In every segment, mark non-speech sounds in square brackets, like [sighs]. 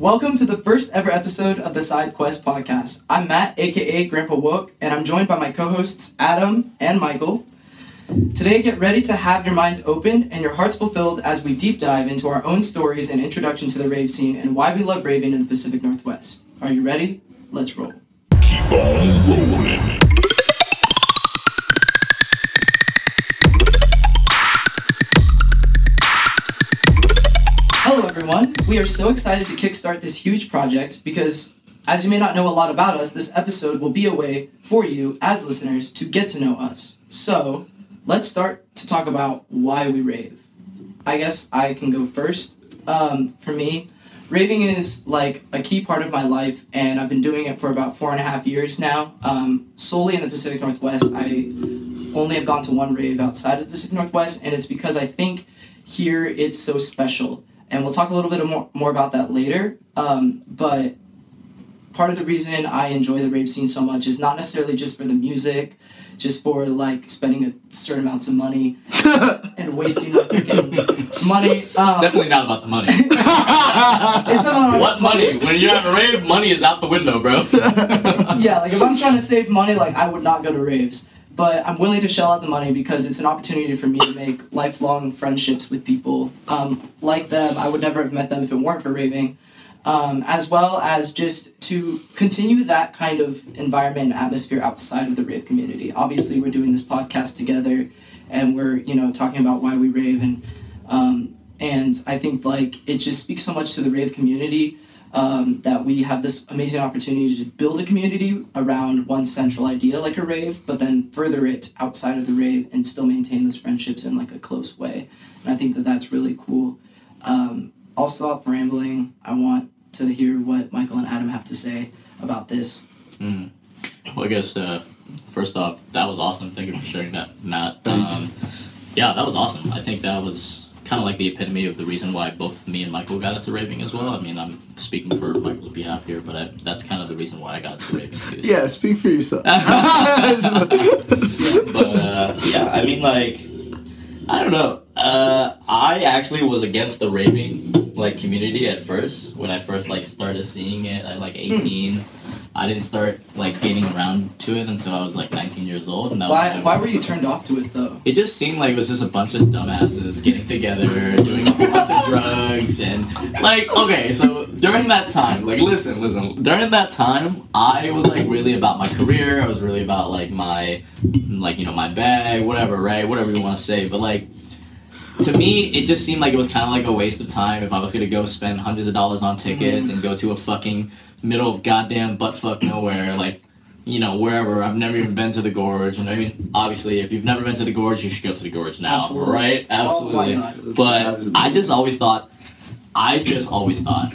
Welcome to the first ever episode of the Side Quest podcast. I'm Matt, aka Grandpa Wook, and I'm joined by my co hosts Adam and Michael. Today, get ready to have your mind open and your hearts fulfilled as we deep dive into our own stories and introduction to the rave scene and why we love raving in the Pacific Northwest. Are you ready? Let's roll. Keep on rolling. We are so excited to kickstart this huge project because, as you may not know a lot about us, this episode will be a way for you, as listeners, to get to know us. So, let's start to talk about why we rave. I guess I can go first. Um, for me, raving is like a key part of my life, and I've been doing it for about four and a half years now, um, solely in the Pacific Northwest. I only have gone to one rave outside of the Pacific Northwest, and it's because I think here it's so special. And we'll talk a little bit more, more about that later. Um, but part of the reason I enjoy the rave scene so much is not necessarily just for the music, just for like spending a certain amounts of money [laughs] and wasting my freaking money. It's Um, definitely not about the money. [laughs] it's not what money? When you're at a rave, money is out the window, bro. yeah, like if I'm trying to save money, like I would not go to raves. But I'm willing to shell out the money because it's an opportunity for me to make lifelong friendships with people um, like them. I would never have met them if it weren't for raving. Um, as well as just to continue that kind of environment and atmosphere outside of the rave community. Obviously, we're doing this podcast together, and we're you know talking about why we rave and um, and I think like it just speaks so much to the rave community um, that we have this amazing opportunity to build a community around one central idea like a rave, but then further it outside of the rave and still maintain those friendships in like a close way. And I think that that's really cool. Um, I'll stop rambling. I want to hear what Michael and Adam have to say about this. Well, I guess uh, first off, that was awesome. Thank you for sharing that, Matt. Um, yeah, that was awesome. I think that was kind of like the epitome of the reason why both me and Michael got into raving as well. I mean, I'm speaking for Michael's behalf here, but I, that's kind of the reason why I got into raving too. so- Yeah, speak for yourself. [laughs] [laughs] but uh, yeah, I mean, like, I don't know. Uh, I actually was against the raving like community at first when I first like started seeing it at like eighteen. I didn't start like getting around to it until I was like nineteen years old, and that Why, was why were you turned off to it though? it just seemed like it was just a bunch of dumbasses getting together, doing a bunch of [laughs] drugs, and like, okay, so during that time, like, listen, listen, during that time, I was like really about my career. I was really about like my, like, you know, my bag, whatever, right? Whatever you want to say. But like, to me, it just seemed like it was kind of like a waste of time if I was gonna go spend hundreds of dollars on tickets and go to a fucking middle of goddamn buttfuck nowhere, like you know, wherever. I've never even been to the gorge. And I mean, obviously, if you've never been to the gorge, you should go to the gorge now, Absolutely. right? Oh my Absolutely. But I just always thought, I just always thought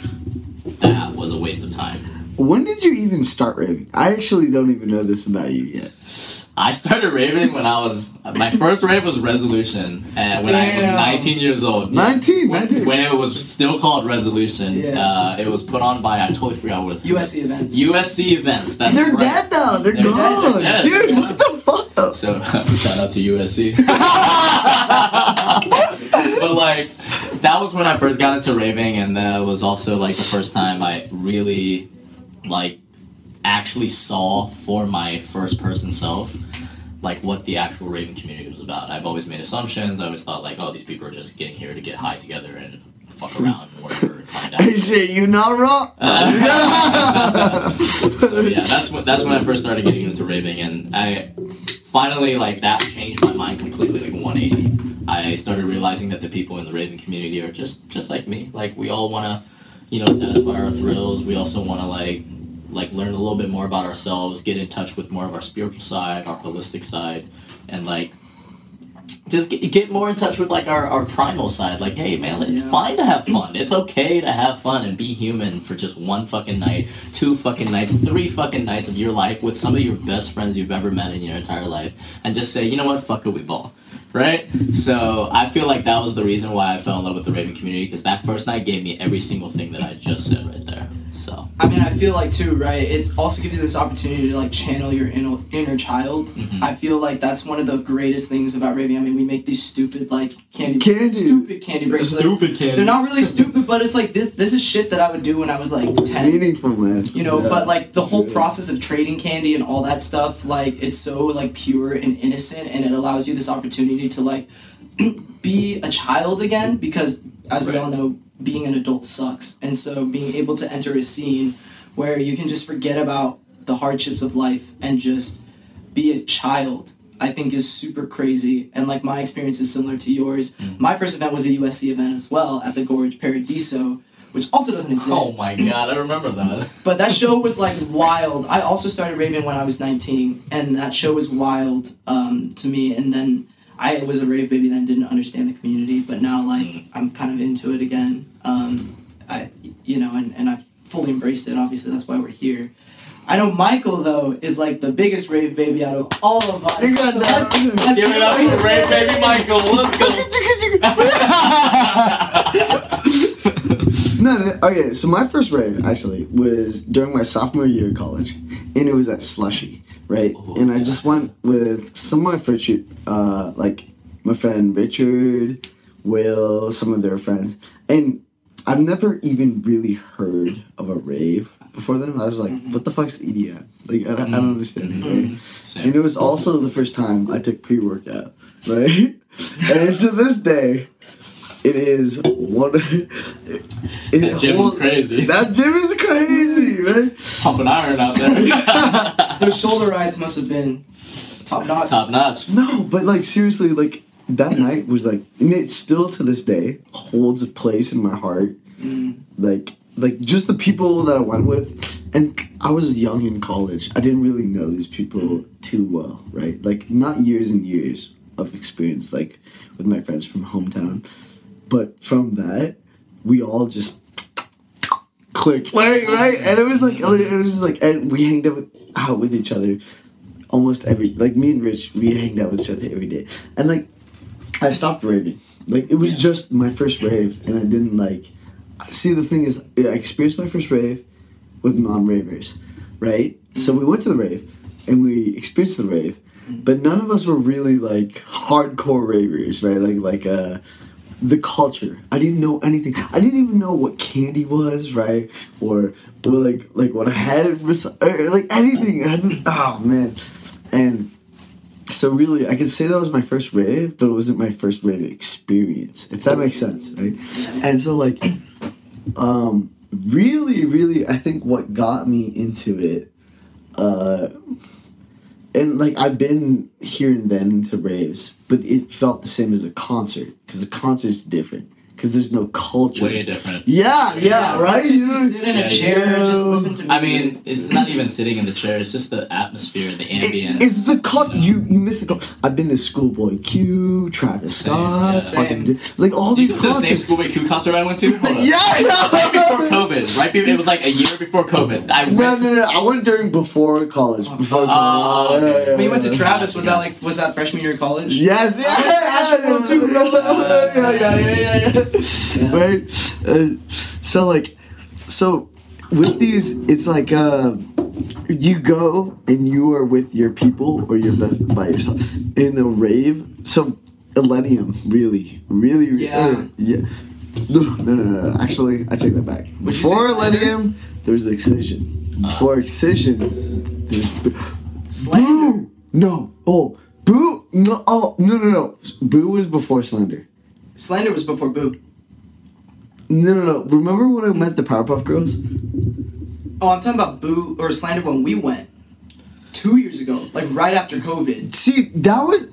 that was a waste of time. when did you even start raving? I actually don't even know this about you yet. I started raving when I was my first rave was Resolution, and when I was 19 years old. 19, When, 19. when it was still called Resolution, Yeah. uh, it was put on by I totally forgot what it's USC events. USC events. That's they're right. dead now. They're, They're dead, gone. they're dead. Dude, what the fuck? So [laughs] shout out to USC. [laughs] but like that was when I first got into raving, and that was also like the first time I really like actually saw for my first person self like what the actual raving community was about. I've always made assumptions. I always thought like, oh, these people are just getting here to get high together and fuck hmm. around and whatever and find out. Shit, you not wrong. [laughs] so yeah, that's when that's when I first started getting into raving, and I finally like that changed my mind completely, like 180. I started realizing that the people in the raving community are just just like me. Like we all want to, you know, satisfy our thrills. We also want to like like learn a little bit more about ourselves, get in touch with more of our spiritual side, our holistic side, and like just get, get more in touch with like our, our primal side. Like hey man it's Yeah. fine to have fun. It's okay to have fun and be human for just one fucking night two fucking nights three fucking nights of your life with some of your best friends you've ever met in your entire life and just say you know what? Fuck it we ball right so i feel like that was the reason why i fell in love with the raven community because that first night gave me every single thing that i just said right there so I mean, I feel like too, right? It also gives you this opportunity to like channel your inner inner child. Mm-hmm. I feel like that's one of the greatest things about Raven. I mean, we make these stupid like candy, Candy. stupid candy bracelets. Stupid candies. They're not really stupid, but it's like this. This is shit that I would do when I was like It's ten. meaningful, man. You know, Yeah. but like the whole Yeah. process of trading candy and all that stuff, like it's so like pure and innocent, and it allows you this opportunity to like [clears throat] be a child again. Because as we all know, being an adult sucks, and so being able to enter a scene where you can just forget about the hardships of life and just be a child. I think is super crazy, and like my experience is similar to yours. Mm. My first event was a USC event as well at the Gorge Paradiso, which also doesn't exist. Oh my god, I remember that. [laughs] But that show was like wild. I also started raving when I was 19, and that show was wild um, to me. And then I was a rave baby, then didn't understand the community, but now like I'm kind of into it again. Um, I, you know, and, and I've fully embraced it. Obviously, that's why we're here. I know Michael though is like the biggest rave baby out of all of us. You got So that. let's- let's Give it up for rave [laughs] Baby Michael. Let's go. [laughs] No, no, okay, so my first rave actually was during my sophomore year of college, and it was at Slushii, right? Oh, and I just went with some of my friends, uh, like my friend Richard, Will, some of their friends, and I've never even really heard of a rave before then. I was like, mm-hmm. what the fuck's EDM? Like, I, don't- I don't mm-hmm. understand it, right? And it was also the first time I took pre workout, right? [laughs] and to this day, it is one. [laughs] It, That gym is crazy. That gym is crazy, right? Pumping iron out there. [laughs] [laughs] Those shoulder rides must have been top notch. Top notch. No, but like seriously, like that night was like, and it still to this day holds a place in my heart. Mm. Like, like just the people that I went with, and I was young in college. I didn't really know these people too well, right? Like not years and years of experience, like with my friends from hometown, but from that, we all just clicked, right? Right, and it was like it was just like, and we hanged out with, out with each other almost every like me and Rich we hanged out with each other every day. And like I stopped raving. Like it was just my first rave and I didn't like see the thing is I experienced my first rave with non-ravers right? So we went to the rave and we experienced the rave but none of us were really like hardcore ravers right? Like like uh the culture. I didn't know anything. I didn't even know what candy was, right? Or, or like like what I had, like anything. I didn't, oh man, and so really, I could say that was my first rave, but it wasn't my first rave experience. If that makes sense, right? And so like, um, really, really, I think what got me into it, uh, and like I've been here and then into raves, but it felt the same as a concert because a concert's different because there's no culture. Way different. Yeah, yeah, right. Let's just You sit in a Yeah, chair, yeah. just listen to music. I mean, it's not even sitting in the chair. It's just the atmosphere, the ambience. It- it's the cut. you know? You you miss the cult. I've been to Schoolboy Q, Travis Same, Scott, yeah. fucking like all Did you these go to the same. Schoolboy Q concert I went to? Hold on. [laughs] Yeah, Right before. COVID. Right before it was like a year before COVID. I went. No, no, no. I went during before college. Oh, before Oh, college. okay. Yeah, yeah, when you went to. Travis, was that like was that freshman year of college? Yes, yeah, I went to Asheville too, bro. [laughs] yeah, yeah, yeah, yeah, yeah. [laughs] Right. Uh, so like, so with these, it's like uh, you go and you are with your people or you're by, by yourself in a rave. So Illenium, really, really, Yeah. uh, yeah. No, no, no, no. Actually, I take that back. Would Before? Illenium, there was Excision. Before Excision, there's. Slander. Boo! No. Oh, Boo! No. Oh, no, no, no. Boo was before Slander. Slander was before Boo. No, no, no. Remember when I met the Powerpuff Girls? Oh, I'm talking about Boo or Slander when we went two years ago, like right after COVID. See, that was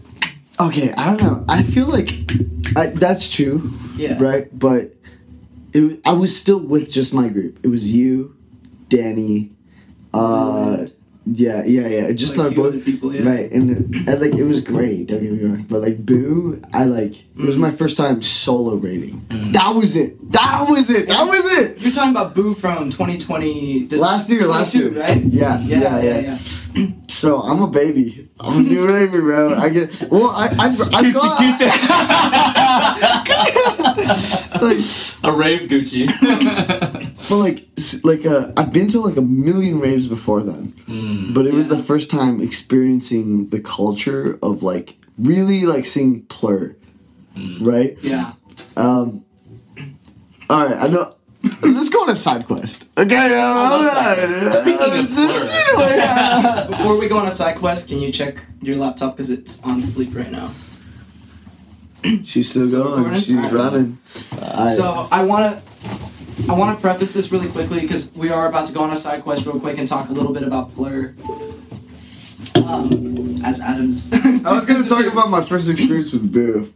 okay. I don't know. I feel like I, that's true, Yeah. right? But it, I was still with just my group. It was you, Danny, uh, yeah, yeah, yeah. Just Like our a few both, people, yeah. right? And, and like it was great. Don't get me wrong, but like Boo, I like it Mm. was my first time solo rating. That was it. That was it. That was it. You're talking about Boo from 2020. This Last year, last year. right? Yes, yeah, yeah. So I'm a baby. I'm a new baby, bro. I get well. I I I got. [laughs] [laughs] it's like A rave Gucci. [laughs] But like, s- like uh, I've been to like a million raves before then, Mm. but it was the first time experiencing the culture of like really like seeing Plur, right? Yeah. Um, all right, I know. [clears throat] Let's go on a side quest. Okay. love all side quests. Speaking of Plur. yeah. [laughs] Before we go on a side quest, can you check your laptop because it's on sleep right now? She's still Still going. recording? She's Alright. running. I- So I want to. I want to preface this really quickly because we are about to go on a side quest real quick and talk a little bit about Plur. Um, as Adams. [laughs] I was gonna talk about my first experience with Boo.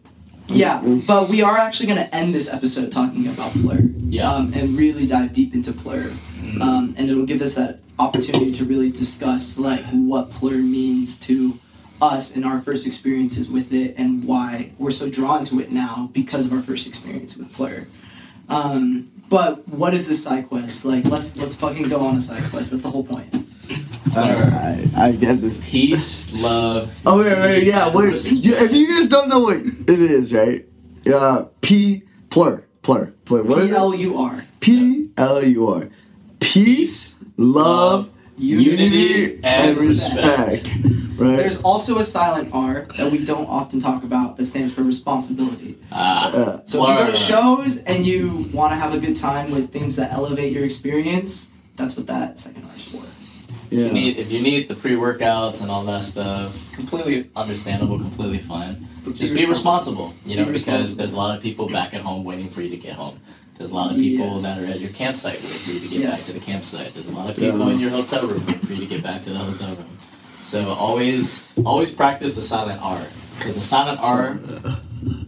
Yeah, but we are actually going to end this episode talking about Plur. Yeah. Um, and really dive deep into Plur. Um, and it'll give us that opportunity to really discuss like what Plur means to us and our first experiences with it and why we're so drawn to it now because of our first experience with Plur. Um, but what is this side quest? Like let's let's fucking go on a side quest. That's the whole point. Alright, I get this. Peace, love. Oh wait, wait, yeah, wait. If you guys don't know what it is, right? Uh, P plur plur plur. What is P it? L U R. P L U R. Peace, love, unity, and respect. [laughs] Right. There's also a silent R that we don't often talk about that stands for responsibility. Ah, Uh, So if you go to shows and you want to have a good time with things that elevate your experience, that's what that second R is for. If yeah. you need if you need the pre workouts and all that stuff, completely understandable, completely fine. But Just be be responsible, you know, Be because there's a lot of people back at home waiting for you to get home. There's a lot of people Yes. that are at your campsite waiting for you to get Yes. back to the campsite. There's a lot of people Yeah. in your hotel room waiting for you to get back to the hotel room. So always always practice the silent R because the silent R,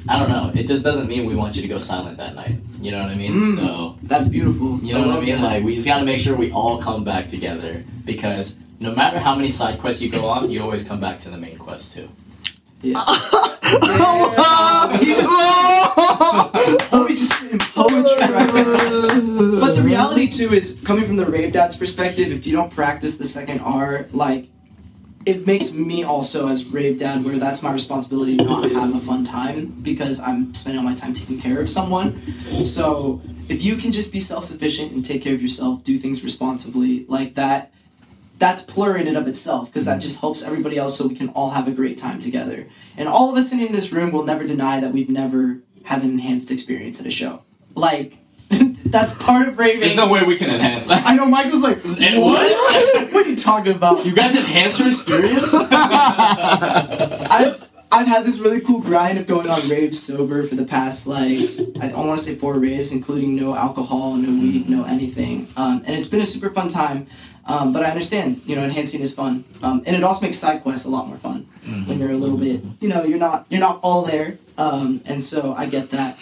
I don't know, it just doesn't mean we want you to go silent that night. You know what I mean? Mm. So That's beautiful. you know what I mean? that. Like we just gotta make sure we all come back together because no matter how many side quests you go on, you always come back to the main quest too. Yeah. [laughs] Oh, he just he just spitting poetry right now. [laughs] But the reality too is coming from the rave dad's perspective, if you don't practice the second R, like it makes me also as rave dad where that's my responsibility to not have a fun time because I'm spending all my time taking care of someone. So if you can just be self sufficient and take care of yourself, do things responsibly, like that that's plur in and of itself because that just helps everybody else so we can all have a great time together. And all of us sitting in this room will never deny that we've never had an enhanced experience at a show. Like [laughs] that's part of raving. There's no way we can enhance that. I know Michael's like, [laughs] And what? [laughs] what are you talking about? You guys enhance your experience? I've I've had this really cool grind of going on raves sober for the past like I don't want to say four raves, including no alcohol, no weed, no anything, um, and it's been a super fun time. Um, but I understand, you know, enhancing is fun, um, and it also makes side quests a lot more fun when you're a little bit, you know, you're not you're not all there, um, and so I get that.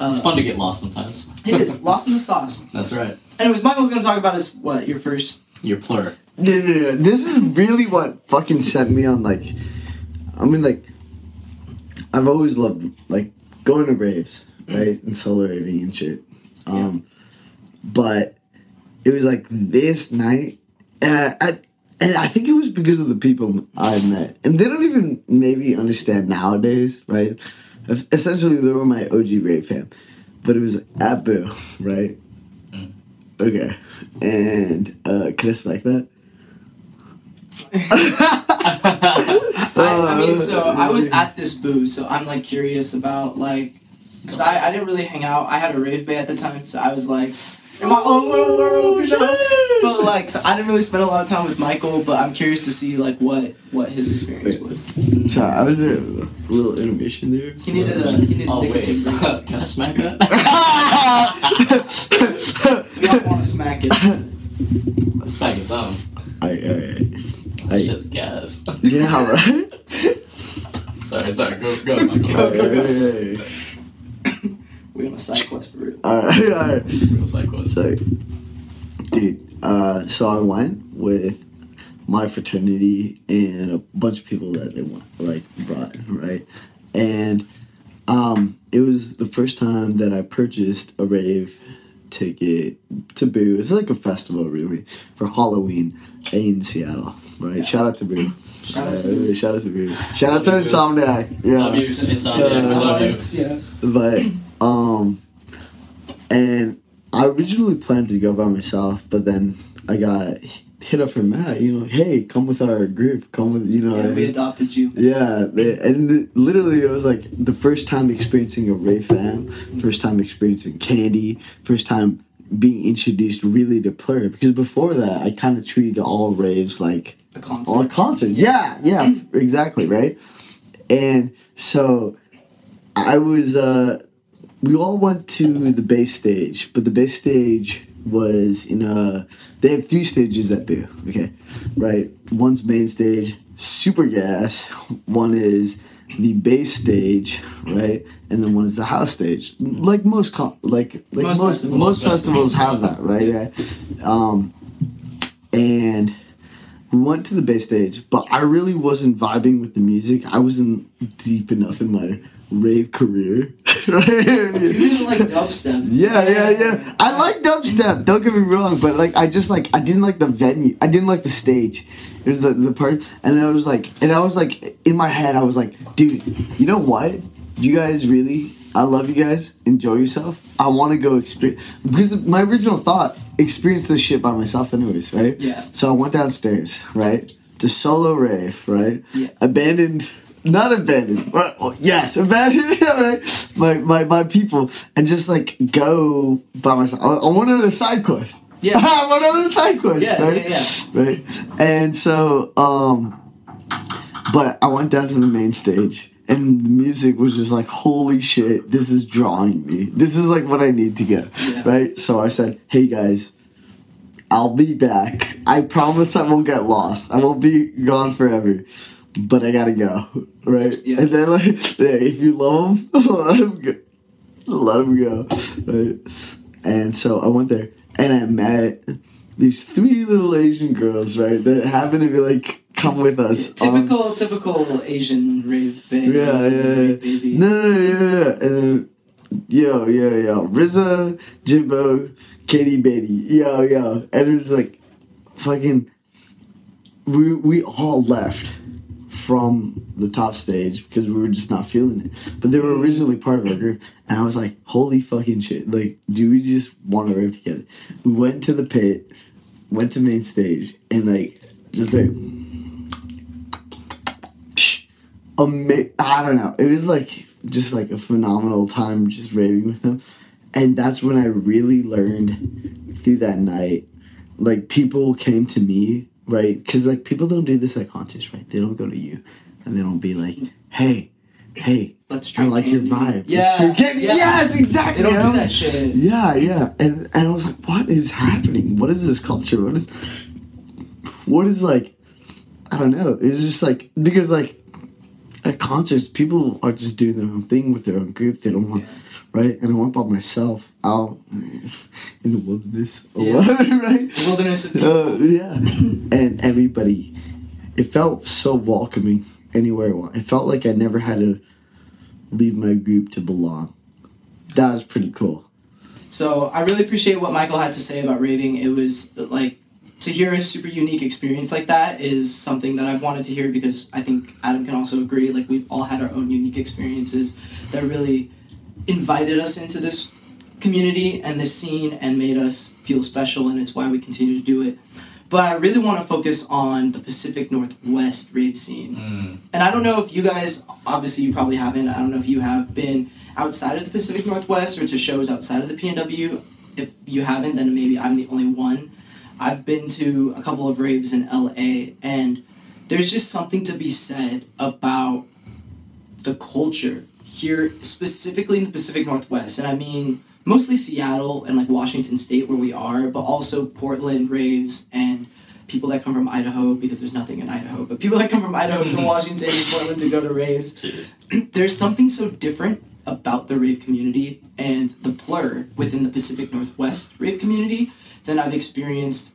Uh, it's fun to get lost sometimes. It is [laughs] lost in the sauce. That's right. Anyways, Michael's gonna talk about his what your first. Your plur. No, no, no. This is really what fucking sent me on like. I mean, like, I've always loved like going to raves, right, and solo raving and shit. Um, but it was like this night, uh, I, and I think it was because of the people I met, and they don't even maybe understand nowadays, right? Essentially, they were my OG rave fam, but it was at Boo, right? Okay, and uh, can I spike that? [laughs] I, I mean, so I was at this boo, so I'm like curious about like, cause I, I didn't really hang out. I had a rave bae at the time, so I was like in my own little world. you know? But like, so I didn't really spend a lot of time with Michael, but I'm curious to see like what what his experience was. Sorry, I was there. A little intermission there. He needed a he needed Oh a wait, nicotine [laughs] can I smack that? [laughs] We all want to smack it. smack is some. I, I, It's I, just gas. yeah, right. [laughs] sorry, sorry. Go, go, Michael. Go, go, go. Hey, We're on a side quest for real. [laughs] All right, all right. Real psychos. So, dude, uh, so I went with my fraternity and a bunch of people that they want, like brought, right? And um, it was the first time that I purchased a rave ticket to Boo. It's like a festival, really, for Halloween in Seattle, right? Shout out to Boo. Shout out to Uh, Boo. Shout out to Boo. Shout out to Love you, Boo. Insomniac. Yeah. Love you, Insomniac. We love you. yeah. But um and I originally planned to go by myself, but then I got hit up from Matt. You know, hey, come with our group. Come with you know. Yeah, we adopted you. yeah, they- and it- literally it was like the first time experiencing a rave fam, first time experiencing candy, first time being introduced really to Plur. Because before that, I kind of treated all raves like A concert. all concert. Yeah, yeah, exactly, right. And so I was. uh We all went to the bass stage, but the bass stage was in a. They have three stages at Boo. Okay, right. One's main stage, super gas. One is the bass stage, right, and then one is the house stage. Like most, con- like like Most most festivals. most festivals have that, right? Yeah. Um, and we went to the bass stage, but I really wasn't vibing with the music. I wasn't deep enough in my rave career. [laughs] You didn't like dubstep. Yeah, yeah, yeah. I like dubstep. Don't get me wrong, but like I just like I didn't like the venue. I didn't like the stage. It was the the part, and I was like, and I was like in my head, I was like, dude, you know what? You guys really, I love you guys. Enjoy yourself. I want to go experience because my original thought experience this shit by myself, anyways, right? Yeah. So I went downstairs, right, to solo rave, right? Yeah. Abandoned. Not abandoned. Yes, abandoned. [laughs] right? My, my my people, and just like go by myself. I, I went on a side quest. Yeah. [laughs] I went on a side quest. Yeah, right? yeah, yeah. Right. And so, um, but I went down to the main stage, and the music was just like, holy shit, this is drawing me. This is like what I need to get. Yeah. Right. So I said, hey guys. I'll be back. I promise I won't get lost. I won't be gone forever. But I gotta go. [laughs] Right? Yeah. And then like yeah, if you love them, [laughs] let them go. Let them go. Right? And so I went there and I met these three little Asian girls, right? That happened to be like come with us. Typical, typical Asian rave baby. yeah, yeah, yeah. baby. No, no, no, yeah, yeah. And then, yo, yo, yo, RZA, Jimbo, Katy Beatty, yo, yo, and it was like, fucking, we we all left from the top stage because we were just not feeling it. But they were originally part of our group, and I was like, holy fucking shit! Like, do we just want to rave together? We went to the pit, went to main stage, and like, just like [sniffs] ama- I don't know. It was like just like a phenomenal time just raving with them. And that's when I really learned through that night. Like people came to me, right? Because like people don't do this at concerts, right? They don't go to you and they don't be like, hey, hey, Let's I like your vibe. Yeah, Let's drink candy." yeah. Yes, exactly. They don't do that shit. Yeah, yeah. And and I was like, what is happening? What is this culture? What is what is like I don't know. It was just like because like at concerts people are just doing their own thing with their own group. They don't want right? And I went by myself out in the wilderness or [laughs] Yeah. right? The wilderness. Uh, yeah. and everybody it felt so welcoming anywhere I went. It felt like I never had to leave my group to belong. That was pretty cool. So I really appreciate what Michael had to say about raving. It was like to hear a super unique experience like that is something that I've wanted to hear because I think Adam can also agree. Like we've all had our own unique experiences that really invited us into this community and this scene and made us feel special, and it's why we continue to do it. But I really want to focus on the Pacific Northwest rave scene. Mm. And I don't know if you guys, obviously you probably haven't, I don't know if you have been outside of the Pacific Northwest or to shows outside of the PNW. If you haven't, then maybe I'm the only one. I've been to a couple of raves in LA, and there's just something to be said about the culture here, specifically in the Pacific Northwest. And I mean, mostly Seattle and like Washington State, where we are, but also Portland raves and people that come from Idaho, because there's nothing in Idaho, but people that come from Idaho to [laughs] Washington and Portland to go to raves. [clears throat] There's something so different about the rave community and the plur within the Pacific Northwest rave community than I've experienced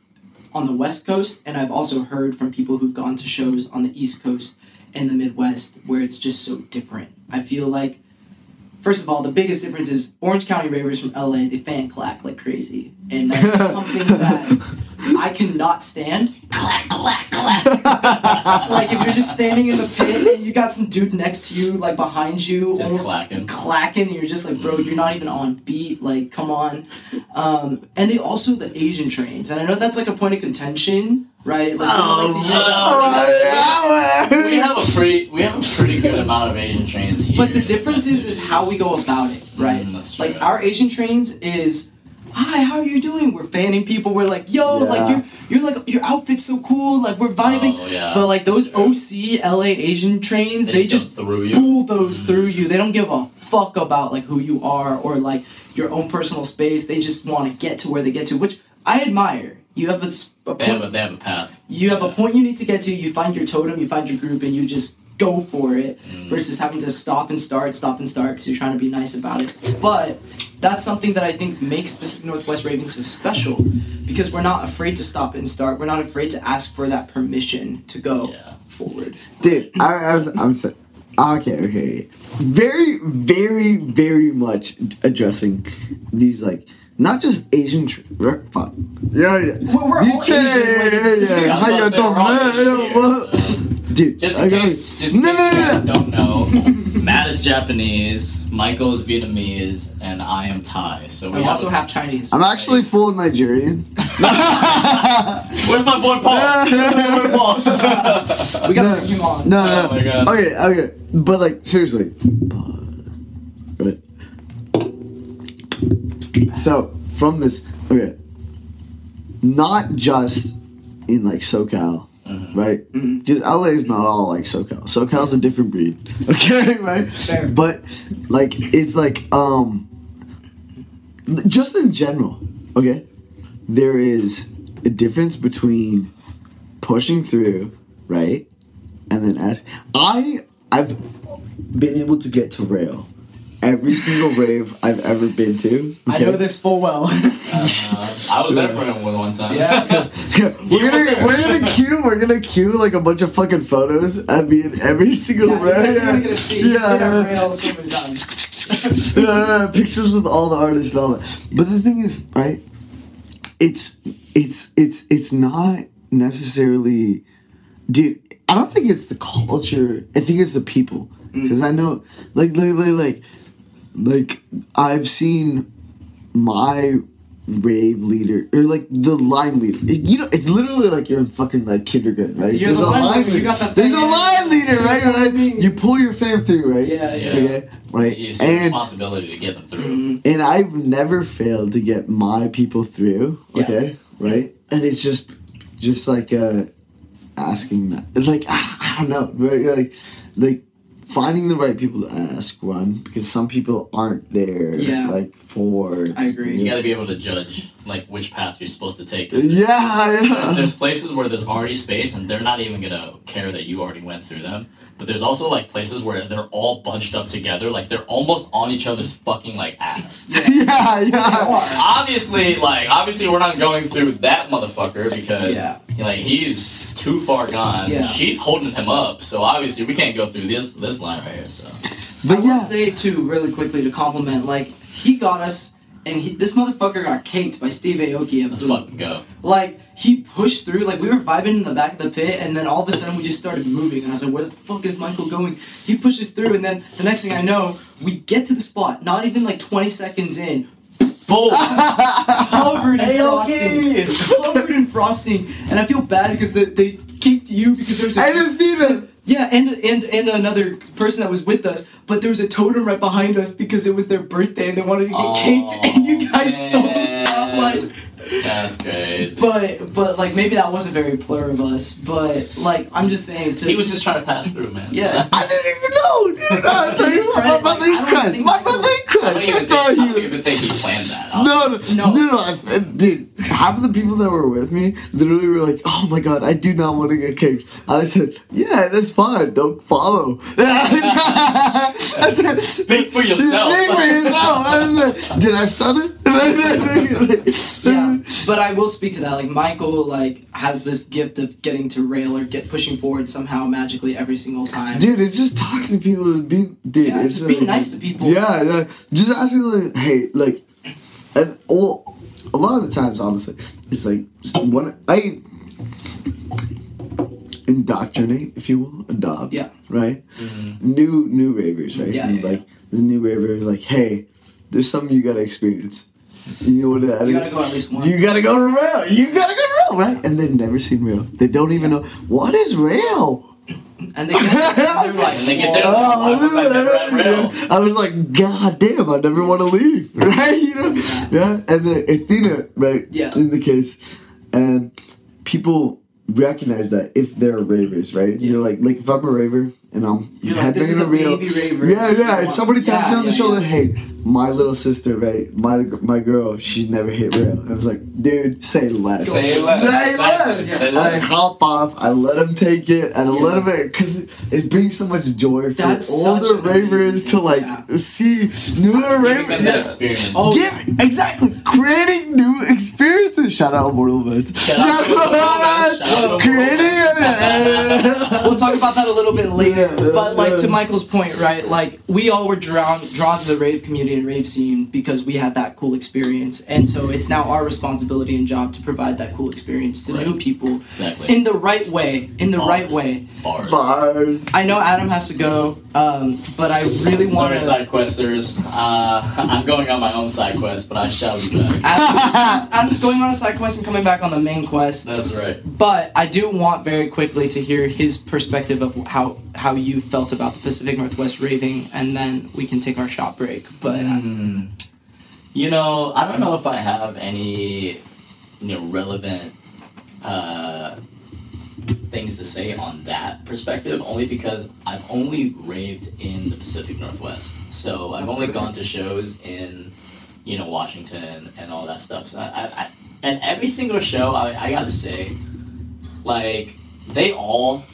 on the West Coast, and I've also heard from people who've gone to shows on the East Coast and the Midwest where it's just so different. I feel like, first of all, the biggest difference is Orange County ravers from LA, they fan clack like crazy. And that's [laughs] something that I cannot stand. clack, clack, clack. [laughs] Like if you're just standing in the pit and you got some dude next to you, like behind you, Just almost clacking. clacking, you're just like, bro, you're not even on beat. Like, come on. Um, and they also the Asian trains, and I know that's like a point of contention, right? Like, people like to use that. Oh, [laughs] we have a pretty, we have a pretty good amount of Asian trains here. But the difference is is how we go about it, right? Mm, that's true. like our Asian trains is Hi, how are you doing? We're fanning people. We're like, yo, Yeah. like you're, you're like your outfit's so cool. Like we're vibing. Oh, yeah. But like those. OC LA Asian trains, They they, just just go through you. bulldoze mm-hmm. through you. They don't give a fuck about like who you are or like your own personal space. They just want to get to where they get to, which I admire. You have a, a They have point. a, they have a path. You have a point you need to get to. You find your totem. You find your group, and you just go for it. Mm. Versus having to stop and start, stop and start because you're trying to be nice about it. But that's something that I think makes Pacific Northwest Raving so special because we're not afraid to stop and start. We're not afraid to ask for that permission to go Yeah. forward. Dude, I, I was, I'm so, okay, okay. Very, very, very much addressing these like not just Asian. Tr- fuck. Yeah, yeah. We're- we're These all tra- Asian, like, yeah, yeah, yeah. How you to say, we're all doing? Man, here, what? so- Dude, Just in I case, just in no, case no, you guys no. don't know, Matt is Japanese, Michael is Vietnamese, and I am Thai. So we We have also a- have Chinese. I'm actually full Nigerian. [laughs] Where's my boy Paul? [laughs] Where's my boy Paul? [laughs] we got No. to bring him on. No, no. Oh my God. Okay, okay. But like seriously. Okay. So from this, okay, not just in like SoCal, Mm-hmm. right? Because LA is not all like SoCal. SoCal's a different breed. [laughs] Okay, right? Fair. But like it's like um, just in general, okay, there is a difference between pushing through, right, and then ask. I I've been able to get to rail every single rave I've ever been to. I know this full well. Uh, I was there for him one one time. yeah. [laughs] we're gonna we're gonna queue we're gonna queue like a bunch of fucking photos of me in every single Yeah, you rave. guys are gonna get to see. He's Yeah, been at yeah. rail so many times. yeah, yeah, yeah, pictures with all the artists and all that. But the thing is, right? It's it's it's it's not necessarily, dude. I don't think it's the culture. I think it's the people. Because I know, like, like, like, like, like, I've seen my rave leader or like the line leader. It- you know, it's literally like you're in fucking like kindergarten, right? You're the line leader, you got the There's a line leader, right? right? You pull your fan through, right? Yeah, Yeah. Okay, right. It's your And responsibility to get them through. Mm-hmm. and I've never failed to get my people through. Yeah. Okay, right? And it's just, just like uh, asking that, like I, I don't know, right? Like, like finding the right people to ask one because some people aren't there. Yeah. Like for. I agree. You got to be able to judge like which path you're supposed to take there's- Yeah, There's, yeah. there's places where there's already space and they're not even gonna care that you already went through them. But there's also like places where they're all bunched up together, like they're almost on each other's fucking like ass. yeah, [laughs] yeah. Obviously, like obviously we're not going through that motherfucker because Yeah. like he's too far gone. Yeah. She's holding him up, so obviously we can't go through this this line right here. So But I But will yeah, say too, really quickly to compliment, like he got us, and he, this motherfucker got caked by Steve Aoki. let's fucking go. like he pushed through, like we were vibing in the back of the pit, and then all of a sudden we just started moving, and I was like, "Where the fuck is Michael going?" He pushes through, and then the next thing I know, we get to the spot. Not even like twenty seconds in, Boom! [laughs] covered in Aoki! frosting, covered in frosting, and I feel bad because they, they caked you because there's a I didn't see that. yeah, and and and another person that was with us, but there was a totem right behind us because it was their birthday and they wanted to get Oh, caked, and you guys stole the man. spotlight. That's crazy. But but like maybe that wasn't very plur of us, but like I'm just saying to he was just trying to pass through, man. yeah. [laughs] I didn't even know, dude. Uh, [laughs] I'm telling you, my brother I don't crushed. think My Michael- brother I don't even I'm think, telling I don't even think he planned that. No, no, No. no, no, I- Dude, half of the people that were with me literally were like, "Oh my god, I do not want to get kicked." I said, "Yeah, that's fine. Don't follow." [laughs] I said, Speak for yourself. Speak for yourself. I said, Did I stutter? [laughs] yeah, [laughs] but I will speak to that. Like Michael, like has this gift of getting to rail or get pushing forward somehow magically every single time. Dude, it's just talking to people and being, dude. Yeah, it's just being nice to people. Yeah, like, Just asking, like, hey, like, and all, a lot of the times, honestly, it's like when I indoctrinate, if you will, adopt. Yeah. Right. Mm-hmm. New new ravers, right? Yeah, And, yeah, like this new raver is like, hey, there's something you gotta experience. You know what that is? You gotta go at least once. You gotta go to rail. You gotta go to rail, right? And they've never seen rail. They don't even know what is rail. And they get [laughs] there, and like, they get there, Oh, Why I rail? I was like, God damn, I never want to leave, [laughs] right? You know, yeah. And the Athena, right? Yeah. In the case, and people recognize that if they're ravers, right? Yeah. You're like, like if I'm a raver and I'm You're like, this is a real, baby raver. yeah, yeah. Somebody taps me yeah, on the yeah, shoulder, yeah. hey, my little sister, right? My my girl, she's never hit rail. And I was like, dude, say less. Say less. Say Exactly. less. Say And I hop off. I let him take it, and a little bit, because it brings so much joy for That's older ravers to like yeah. see newer ravers. them that experience. Oh, Give exactly creating new experiences. Shout out Immortal Events. Shout out Immortal Events. Shout out creating. [laughs] we'll talk about that a little bit later. Yeah, but like to. Michael's point, right? Like we all were drawn drawn to the rave community and rave scene because we had that cool experience, and so it's now our responsibility and job to provide that cool experience to Right. new people Exactly. in the right way. In the right way. Bars. Bars. I know Adam has to go, um, but I really want Sorry, to. side questers. Uh, [laughs] I'm going on my own side quest, but I shall be back. Adam's, Adam's going on a side quest and coming back on the main quest. That's right. But I do want very quickly to hear his perspective of how how you felt about the Pacific Northwest raving, and then we can take our shot break. But Hmm. You know, I don't know if I have any, you know, relevant uh, things to say on that perspective. Only because I've only raved in the Pacific Northwest, so I've only perfect. gone to shows in, you know, Washington and all that stuff. So I, I, I and every single show, I, I gotta say, like they all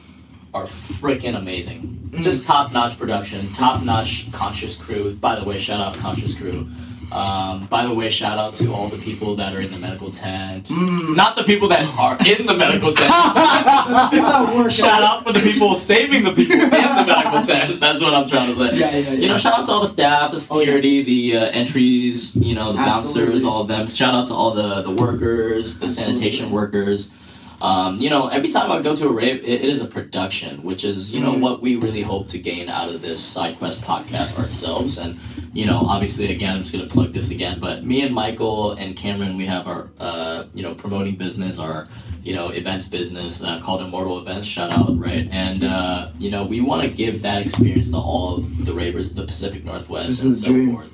are freaking amazing. Just top notch production, top notch conscious crew. By the way, shout out conscious crew. Um, by the way, shout out to all the people that are in the medical tent. Not the people that are in the medical tent. [laughs] shout out for the people saving the people in the medical tent. That's what I'm trying to say. Yeah, yeah, yeah. You know, shout out to all the staff, the security, the uh, entries, you know, the Absolutely. bouncers, all of them. Shout out to all the, the workers, the sanitation workers. Um, you know, every time I go to a rave, it, it is a production, which is, you know, Mhm. what we really hope to gain out of this side quest podcast ourselves. And, you know, obviously, again, I'm just going to plug this again, but me and Michael and Cameron, we have our, uh, you know, promoting business, our, you know, events business uh, called Immortal Events, shout out, right? And, uh, you know, we want to give that experience to all of the ravers of the Pacific Northwest This and so dream. forth,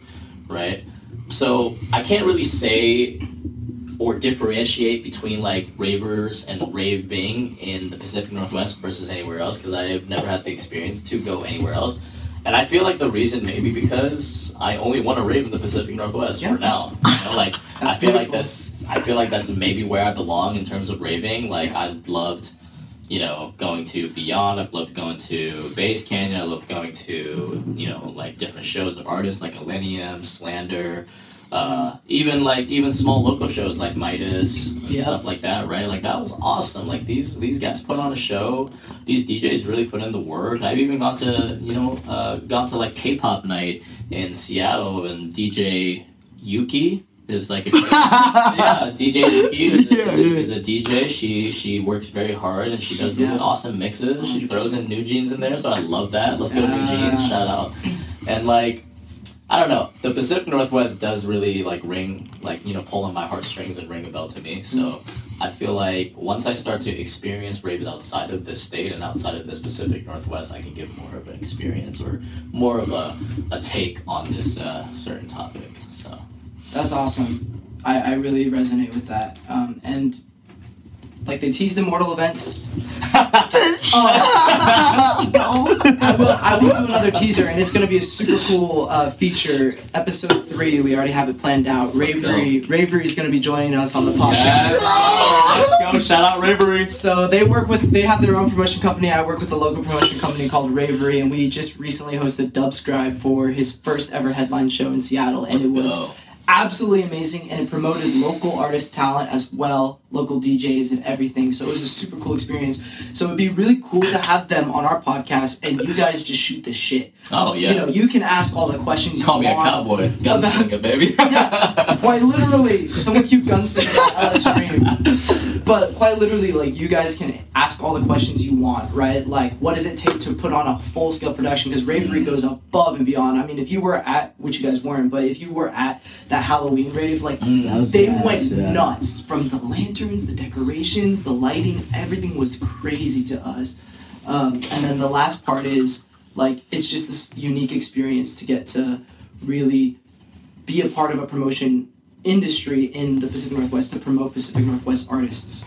right? So I can't really say or differentiate between like ravers and raving in the Pacific Northwest versus anywhere else because I've never had the experience to go anywhere else. And I feel like the reason maybe because I only want to rave in the Pacific Northwest Yeah. for now. You know, like [laughs] I feel like that's I feel like that's maybe where I belong in terms of raving. Like I loved, you know, going to Beyond. I've loved going to Bass Canyon. I love going to you know like different shows of artists like Illenium, Slander. Uh, even like even small local shows like Midas and Yeah. stuff like that, right? Like that was awesome. Like these these guys put on a show. These DJs really put in the work. I've even gone to you know uh, gone to like K-pop night in Seattle and DJ Yuki is like a [laughs] yeah DJ Yuki is a, Yeah, is, a, yeah. is a DJ. She she works very hard and she does really awesome mixes. She 100%. throws in NewJeans in there, so I love that. Let's go new Ah. jeans. Shout out and like. I don't know. The Pacific Northwest does really like ring, like you know, pull on my heartstrings and ring a bell to me. So I feel like once I start to experience raves outside of this state and outside of this Pacific Northwest, I can give more of an experience or more of a, a take on this uh, certain topic. So That's awesome. I, I really resonate with that. Um, and like they teased immortal events. [laughs] I will, I will do another teaser, and it's going to be a super cool uh, feature. Episode three, we already have it planned out. Ravery, Ravery is going to be joining us on the podcast. yes, let's go! Shout out Ravery. So they work with they have their own promotion company. I work with a local promotion company called Ravery, and we just recently hosted Dubscribe for his first ever headline show in Seattle, and Let's it was go. Absolutely amazing and it promoted local artist talent as well local djs and everything so it was a super cool experience so it'd be really cool to have them on our podcast and you guys just shoot the shit Oh yeah. you know you can ask all the questions Call you me a cowboy, gunslinger, baby. [laughs] yeah, quite literally. Someone keep gunslinger on the stream. But quite literally, like you guys can ask all the questions you want, right? Like, what does it take to put on a full scale production? Because Ravery goes above and beyond. I mean, if you were at, which you guys weren't, but if you were at that Halloween rave, like That was they went yeah. nuts from the lanterns, the decorations, the lighting. Everything was crazy to us. Um, and then the last part is like it's just this unique experience to get to really be a part of a promotion industry in the Pacific Northwest to promote Pacific Northwest artists.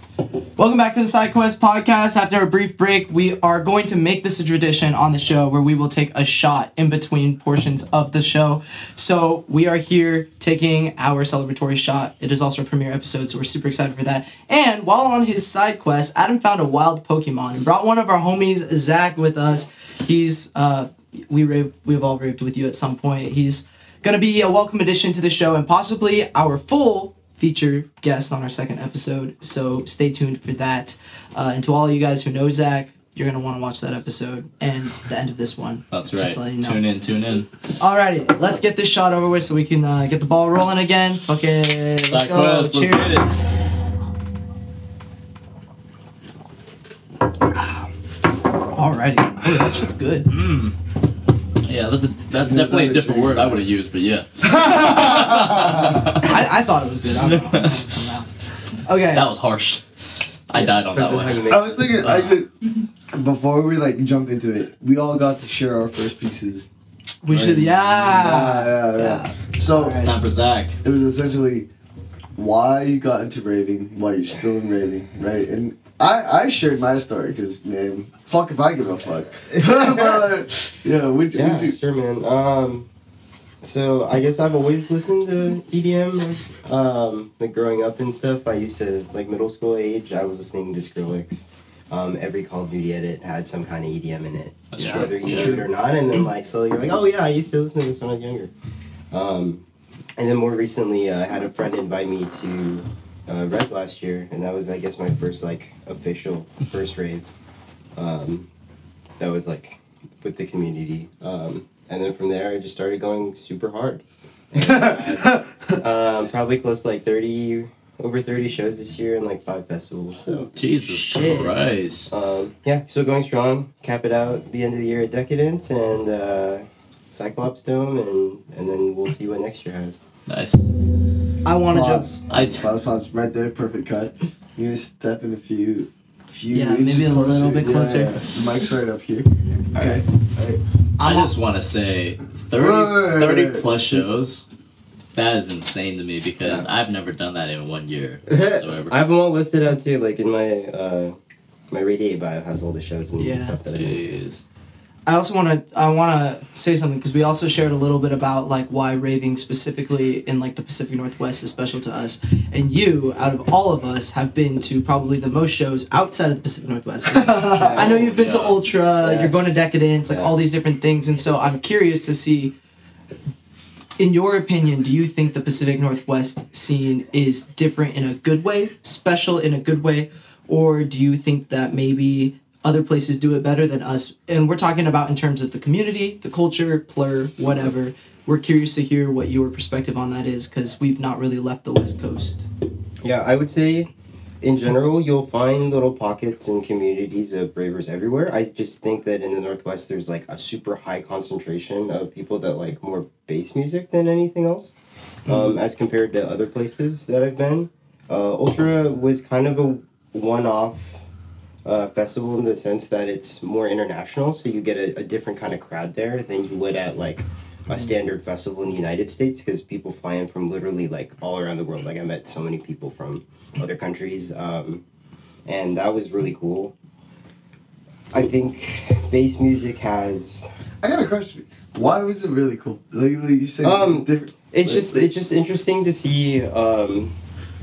Welcome back to the SideQuest podcast. After a brief break, we are going to make this a tradition on the show where we will take a shot in between portions of the show. So we are here taking our celebratory shot. It is also a premiere episode, so we're super excited for that. And while on his side quest, Adam found a wild Pokemon and brought one of our homies, Zach, with us. He's uh we rave we've all raved with you at some point. He's gonna be a welcome addition to the show and possibly our full feature guest on our second episode. So stay tuned for that. Uh, and to all you guys who know Zach, you're gonna want to watch that episode and the end of this one. That's right. Just letting you know. Tune in, tune in. Alrighty, let's get this shot over with so we can uh, get the ball rolling again. Fuck it. Let's go. quest, let's Cheers. get it. Alrighty. Oh, that shit's good. Yeah, that's, a, that's definitely a different word I would have used, but yeah. [laughs] I, I thought it was good. I don't know. [laughs] Okay. That was harsh. I died on that Depends on how one. make I was thinking, I uh, could, before we like jump into it, we all got to share our first pieces. we should. Right. Yeah. yeah, yeah, yeah. So It's time for Zach. it was essentially why you got into raving, why you're still in raving, right? And I, I shared my story because man, fuck if I give a fuck. [laughs] [laughs] but, yeah, would you, Yeah, would you sure, man. Um, so I guess I've always listened to EDM. Um, like growing up and stuff, I used to like middle school age. I was listening to Skrillex. Um, every Call of Duty edit had some kind of EDM in it, Yeah. whether you Yeah. shoot or not. And then like slowly you're like, oh yeah, I used to listen to this when I was younger. Um, and then more recently, uh, I had a friend invite me to uh, Res last year, and that was I guess my first like official [laughs] first rave. Um, that was like with the community. Um, and then from there, I just started going super hard. And I had, um, probably close to like 30, over 30 shows this year and like five festivals. So, Jesus Shit. Christ. um, yeah, still going strong. Cap it out the end of the year at Decadence and uh, Cyclops Dome, and, and then we'll see what next year has. Nice. I want to jump. pause, I- pause, pause, right there, perfect cut. You're gonna step in a few, few Yeah, inches maybe a closer. little bit closer. yeah. The mic's right up here. Okay. Alright. I I'm just want to say 30, Wait, wait, wait, 30 wait. plus shows. That is insane to me because I've never done that in one year whatsoever. [laughs] I have them all listed out too, like in my uh, my Radiate bio has all the shows and Yeah. stuff that I've been to. Jeez. I also want to I want to say something because we also shared a little bit about like why raving specifically in like the Pacific Northwest is special to us, and you out of all of us have been to probably the most shows outside of the Pacific Northwest. [laughs] I know you've been to Ultra, Yeah. you're going to Decadence, like Yeah. all these different things, and so I'm curious to see. In your opinion, do you think the Pacific Northwest scene is different in a good way, special in a good way, or do you think that maybe other places do it better than us? And we're talking about in terms of the community, the culture, plur, whatever. We're curious to hear what your perspective on that is because we've not really left the West Coast. Yeah, I would say in general, you'll find little pockets and communities of bravers everywhere. I just think that in the Northwest, there's like a super high concentration of people that like more bass music than anything else, um, as compared to other places that I've been. Uh, Ultra was kind of a one off uh, festival in the sense that it's more international, so you get a, a different kind of crowd there than you would at like a standard festival in the United States because people fly in from literally like all around the world. Like I met so many people from other countries, um, and that was really cool. I think bass music has I got a question. Why was it really cool? Like, like you said, Um, it's different. it's Like- just it's just interesting to see um,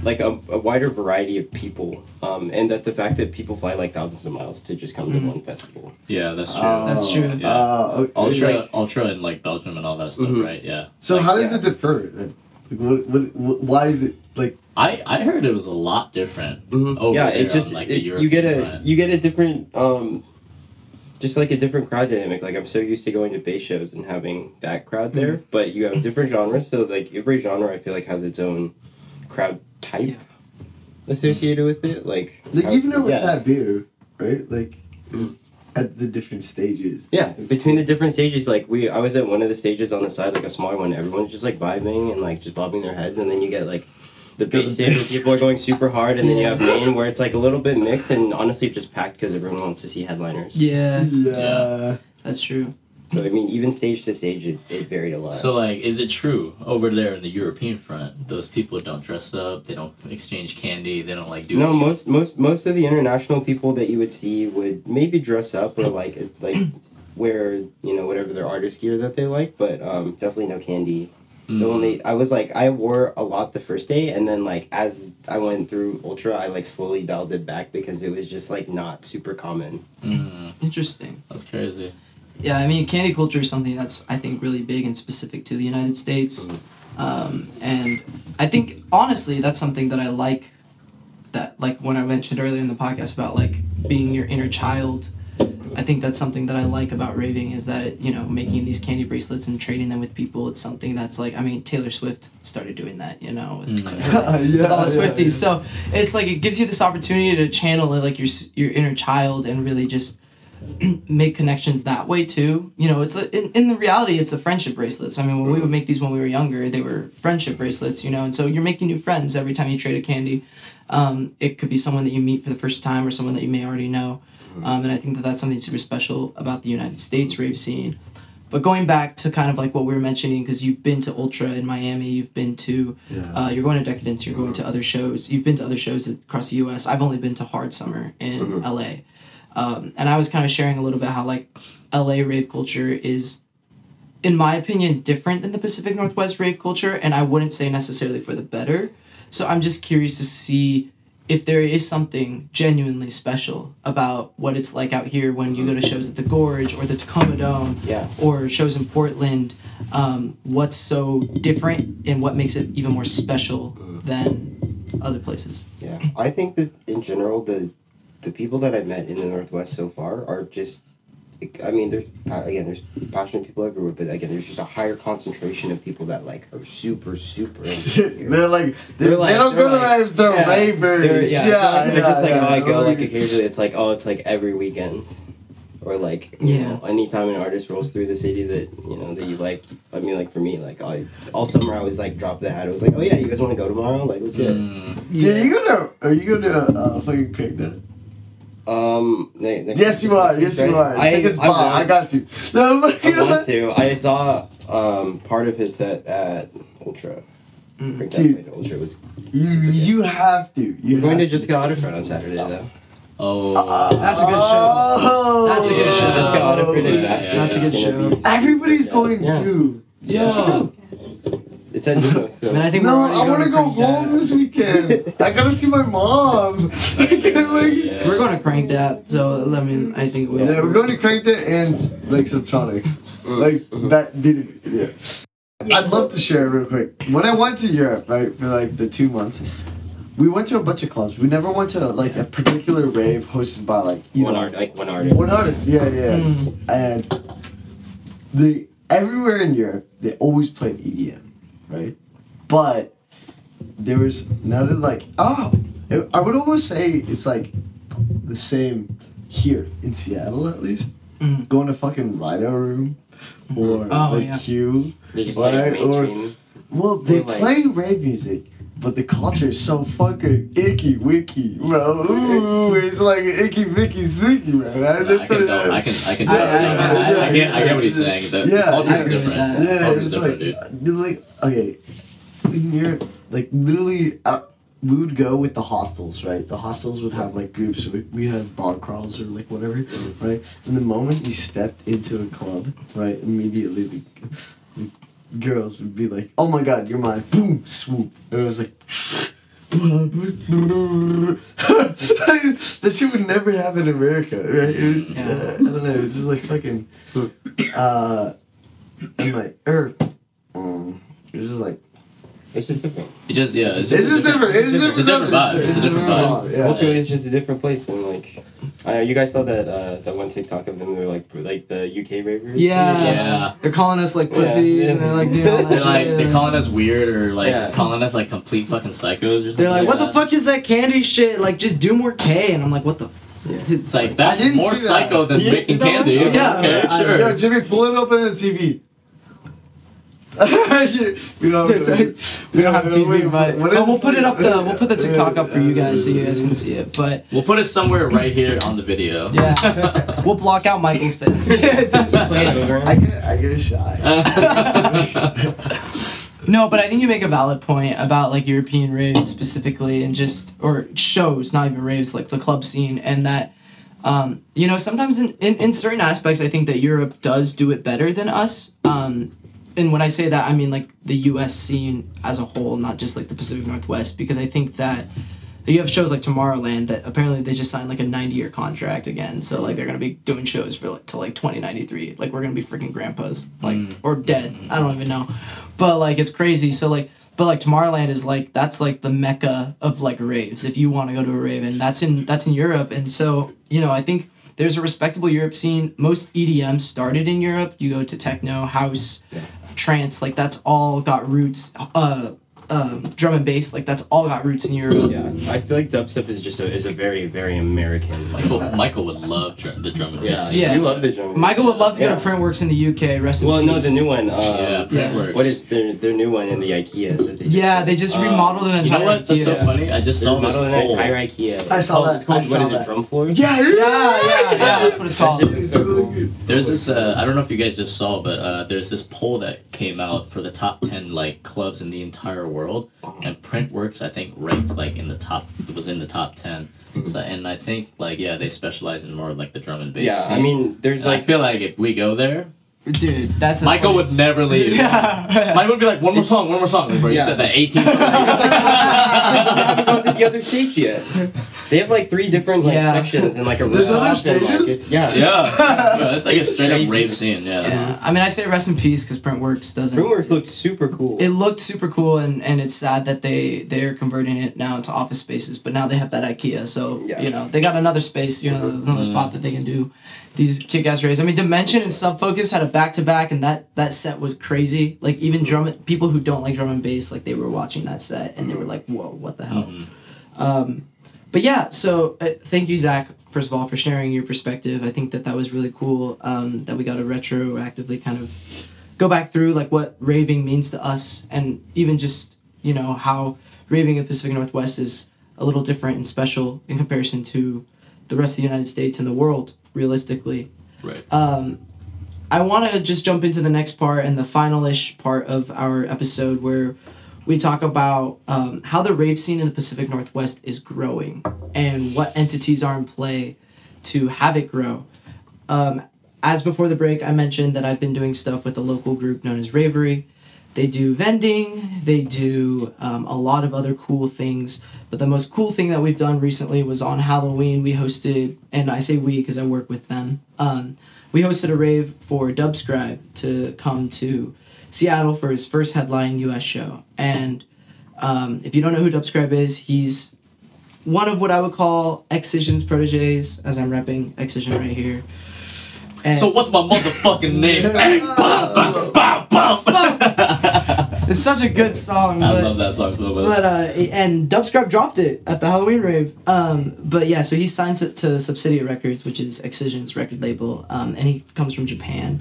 like a, a wider variety of people, um, and that the fact that people fly like thousands of miles to just come to one festival. Yeah, that's true. Oh, That's true. Yeah. uh, okay. Ultra, like- Ultra, and like Belgium and all that stuff, Mhm. right? Yeah. So like, how does yeah. it differ then? Like, what, what, what? Why is it like? I I heard it was a lot different. Over yeah, it just on, like it- European you get a front. you get a different um, just like a different crowd dynamic. Like I'm so used to going to bass shows and having that crowd Mm-hmm. there, but you have different genres. So like every genre, I feel like has its own crowd type Yeah. associated with it. Like Like how- even with yeah. that beer, right? Like it was at the different stages. Yeah, between the different stages, like we, I was at one of the stages on the side, like a smaller one. Everyone's just like vibing and like just bobbing their heads, and then you get like the big stage where people are going super hard, and then you have main where it's like a little bit mixed and honestly just packed because everyone wants to see headliners. Yeah, Yeah. that's true. So I mean, even stage to stage, it, it varied a lot. So like, is it true over there in the European front? Those people don't dress up. They don't exchange candy. They don't like do. no, any- most most most of the international people that you would see would maybe dress up or like like [clears throat] wear you know whatever their artist gear that they like, but um, definitely no candy. Mm. The only I was like I wore a lot the first day, and then like as I went through Ultra, I like slowly dialed it back because it was just like not super common. Mm, Interesting. that's crazy. Yeah, I mean, candy culture is something that's I think really big and specific to the United States, um, and I think honestly that's something that I like. That like when I mentioned earlier in the podcast about like being your inner child, I think that's something that I like about raving is that it, you know making these candy bracelets and trading them with people. It's something that's like I mean Taylor Swift started doing that, you know. with- [laughs] [laughs] yeah. with all the yeah, Swifties. So it's like it gives you this opportunity to channel like your your inner child and really just [clears throat] make connections that way too. You know, it's a, in in the reality, it's a friendship bracelets. I mean, when we would make these when we were younger, they were friendship bracelets. You know, and so you're making new friends every time you trade a candy. Um, it could be someone that you meet for the first time or someone that you may already know. Um, and I think that that's something super special about the United States rave scene. But going back to kind of like what we were mentioning, because you've been to Ultra in Miami, you've been to, Yeah. uh, you're going to Decadence, you're going to other shows, you've been to other shows across the U.S. I've only been to Hard Summer in L.A. Um, and I was kind of sharing a little bit how like L.A. rave culture is, in my opinion, different than the Pacific Northwest rave culture, and I wouldn't say necessarily for the better. So I'm just curious to see if there is something genuinely special about what it's like out here when you go to shows at the Gorge or the Tacoma Dome Yeah. or shows in Portland. Um, what's so different and what makes it even more special than other places? Yeah, I think that in general, the the people that I've met in the Northwest so far are just. I mean, there's again, there's passionate people everywhere, but again, there's just a higher concentration of people that like are super, super. into [laughs] they're like they, They're like- they don't they're go to like- raves. They're yeah, ravers. They're, yeah, yeah, yeah, it's not just like yeah, oh, I go like occasionally. It's like oh, it's like every weekend, or like you Yeah. know, anytime an artist rolls through the city that you know that you like. I mean, like for me, like I all summer I was like drop the hat. I was like, oh yeah, you guys want to go tomorrow? Like let's do it. Mm, Dude, are you gonna are you gonna uh, fucking crack that? Um, ne- next- Yes, you are. Yes, you are. I, Tickets I bought. want- I got you. No, I want [laughs] to. I saw um, part of his set at Ultra. Mm. Dude. Dude. Ultra was. you you have to. You We're going to have Jessica Audiffred on Saturday though. oh, That's a good show. Oh, That's a good show. Jessica Audiffred and yeah, Basket. yeah. That's a good gonna show. Everybody's going yeah. to. yeah. It's at Nuno, so. I mean, I think No, I want to go home this weekend. I gotta see my mom. I can't wait. Yeah. We're going to Crankdat, so I mean, I think we. Yeah, we're going to crank it and like Subtronics. Like that be yeah. I'd love to share real quick. When I went to Europe, right, for like the two months, we went to a bunch of clubs. We never went to like a particular rave hosted by like you one know art, like one artist. one artist. Yeah, yeah. Mm. And the everywhere in Europe, they always played EDM, right? But there was none of like oh, it- I would almost say it's like the same here in Seattle at least. Mhm. Going to fucking Rhino Room or Oh, the yeah. Q. They just play Right, or- Well, they Or, like- play rave music, but the culture is so fucking icky wicky, bro. Ooh, [laughs] it's like icky vicky zicky, man. I, I can, no, I can, I can, I- tell. I- I- I, get, I get what he's saying. The, Yeah, the culture is different. that. Yeah, culture it's is like, different, dude. dude, like okay, in Europe, like literally, uh, we would go with the hostels, right? The hostels would have like groups. We we had bar crawls or like whatever, right? And the moment you stepped into a club, right, immediately the, the girls would be like, "Oh my God, you're mine!" Boom, swoop, and it was like. [laughs] that shit would never happen in America, right? It was, Yeah. uh, I don't know. It was just like fucking, uh, and like, or, um, it was just like, It's just different. It just yeah. It's It's just, just different. It's It's a different vibe. It's a different vibe. Yeah. Culturally, it's just a different place, and like, I know you guys saw that uh, that one TikTok of them. They're like like the UK ravers. Yeah. Yeah. They're calling us like Yeah. pussies, and they're like doing all that They're like they're calling us weird or like Yeah. just calling us like complete fucking psychos or something. They're like, what the fuck is that candy shit? Like, just do more K. And I'm like, what the? F-? It's like that's more see that. psycho than You didn't making candy. Yeah. okay, sure. Yo, Jimmy, pull it up on the TV. We don't. It's like- we don't have TV, but What oh, we'll put it up the we'll put the TikTok up for you guys so you guys can see it. But We'll put it somewhere right here on the video. yeah, [laughs] we'll block out Michael's [laughs] face. Play. I get, I get shy. [laughs] No, but I think you make a valid point about like European raves specifically, and just or shows, not even raves, like the club scene, and that um, you know sometimes in, in in certain aspects, I think that Europe does do it better than us. Um, and when I say that, I mean like the U.S. scene as a whole, not just like the Pacific Northwest, because I think that you have shows like Tomorrowland that apparently they just signed like a 90 year contract again. So like they're gonna be doing shows for like till like 2093. Like we're gonna be freaking grandpas, like mm. or dead. Mm-hmm. I don't even know, but like it's crazy. So like. But like Tomorrowland is like that's like the mecca of like raves. If you want to go to a rave, and that's in that's in Europe, and so you know I think there's a respectable Europe scene. Most EDM started in Europe. You go to techno, house, trance, like that's all got roots. Uh, um, drum and bass, like that's all got roots in Europe. Yeah, I feel like dubstep is just a is a very very American. Like, Michael, Michael would love dr- the drum and bass. Yeah. you love the drum. Michael would love to go to Printworks in the UK. Rest in Well, peace. no, the new one. Um, Yeah, Yeah. Printworks. What is their their new one in the IKEA? That they just Yeah, built? they just Um, remodeled an You know what? That's so funny. I just They saw this remodeled an poll. entire IKEA. I saw called- that. It's called, I saw what is that. it? Drum floors. Yeah, Yeah, yeah, yeah. That's what it's called. shit so cool. There's this. Uh, I don't know if you guys just saw, but uh, there's this poll that came out for the top ten like clubs in the entire world, and Printworks I think ranked like in the top. It was in the top ten. Hmm. So and I think like yeah, they specialize in more like the drum and bass. Yeah, I mean, there's And I feel like if we go there, Dude, that's a Michael place. would never leave. [laughs] Yeah. Michael would be like, one more song, one more song. Like, bro, you Yeah. said that 18 times. [laughs] they haven't gone to the other stage yet. They have like three different like Yeah. sections and like a There's rooftop other and, like, stages? it's- yeah. yeah. [laughs] yeah. It's like a straight up rave scene, yeah. Yeah, I mean, I say rest in peace because Printworks doesn't. Printworks looked super cool. It looked super cool, and, and it's sad that they they're converting it now into office spaces. But now they have that IKEA, so Yeah. you know they got another space, you know, another mm-hmm. spot that they can do these kick-ass raves. I mean, Dimension and Sub Focus had a back-to-back, and that that set was crazy. Like even drum people who don't like drum and bass, like they were watching that set, and they were like, "Whoa, what the hell?" Um, but yeah, so uh, thank you, Zach. First of all, for sharing your perspective. I think that that was really cool. Um, that we got to retroactively kind of go back through like what raving means to us, and even just you know how raving in the Pacific Northwest is a little different and special in comparison to the rest of the United States and the world. Realistically, Right. um, I want to just jump into the next part and the final-ish part of our episode where we talk about um, how the rave scene in the Pacific Northwest is growing and what entities are in play to have it grow. Um, as before the break, I mentioned that I've been doing stuff with a local group known as Ravery. They do vending, they do um, a lot of other cool things. But the most cool thing that we've done recently was on Halloween. We hosted, and I say we because I work with them. Um, we hosted a rave for Dubscribe to come to Seattle for his first headline U.S. show. And um, if you don't know who Dubscribe is, he's one of what I would call Excision's proteges, as I'm repping Excision right here. And So what's my motherfucking name? [laughs] X. [laughs] it's such a good song. I but, love that song so much. But uh, and Dubscribe dropped it at the Halloween rave. Um, but yeah, so he signs it to Subsidia Records, which is Excision's record label, um, and he comes from Japan.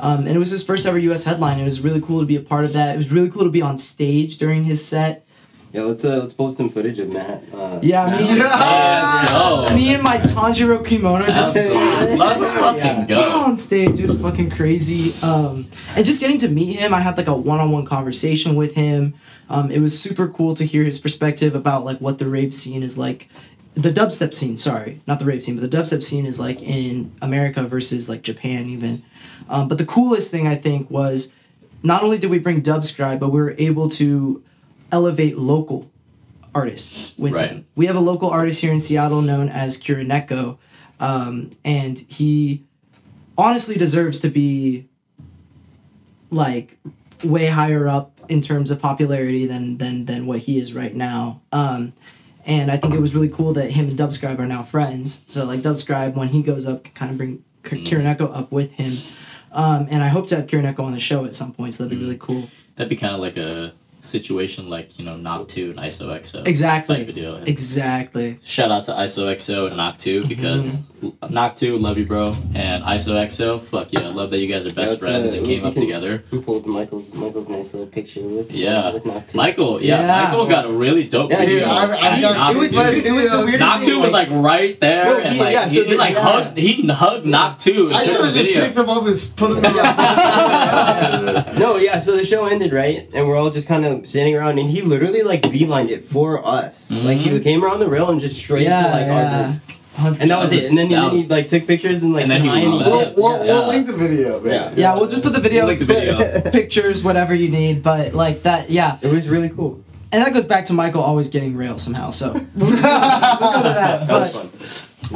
Um, and it was his first ever U.S. headline. It was really cool to be a part of that. It was really cool to be on stage during his set. Yeah, let's uh, let's pull up some footage of Matt. Uh, Yeah, me, Let's go. [laughs] me and my Tanjiro kimono just Absolutely. Let's fucking Yeah. go. on stage is fucking crazy. Um, and just getting to meet him, I had like a one-on-one conversation with him. Um, it was super cool to hear his perspective about like what the rave scene is like. The dubstep scene, sorry, not the rave scene, but the dubstep scene is like in America versus like Japan even. Um, but the coolest thing I think was not only did we bring Dubscribe, but we were able to elevate local artists with Right. him. We have a local artist here in Seattle known as Kirineko, um, and he honestly deserves to be like way higher up in terms of popularity than than than what he is right now. Um, and I think it was really cool that him and Dubscribe are now friends. So like Dubscribe, when he goes up, can kind of bring K- Kirineko up with him. Um, and I hope to have Kirineko on the show at some point. So that'd be really cool. That'd be kind of like a situation like you know Knock Two and ISOXO Exactly. type of deal. And Exactly. Shout out to ISOXO and Knock Two because mm-hmm. Knock Two, love you, bro, and ISOXO. Fuck yeah, love that you guys are best yeah, friends and came up together. We pulled Michael's Michael's nice little picture with yeah with Michael, yeah, yeah, Michael got a really dope yeah, video. Dude, I, I, got, it, was, it was the weirdest. Knock Two was like right there, no, he, and like yeah, so he, he like hugged he hugged Knock Two. I should have just picked him up and put him. [laughs] [laughs] no, yeah. So the show ended right, and we're all just kind of standing around, and he literally like beelined it for us. Mm-hmm. Like he mm-hmm. came around the rail and just straight to like our group. 100%. And that was it. And then, he, then he like took pictures and like and then he and we'll, we'll, yeah. we'll, link the video. Yeah. yeah, we'll just put the video, the [laughs] video. pictures, whatever you need. But like that, yeah. It was really cool. And that goes back to Michael always getting real somehow. So [laughs] we'll, go to that. that was fun.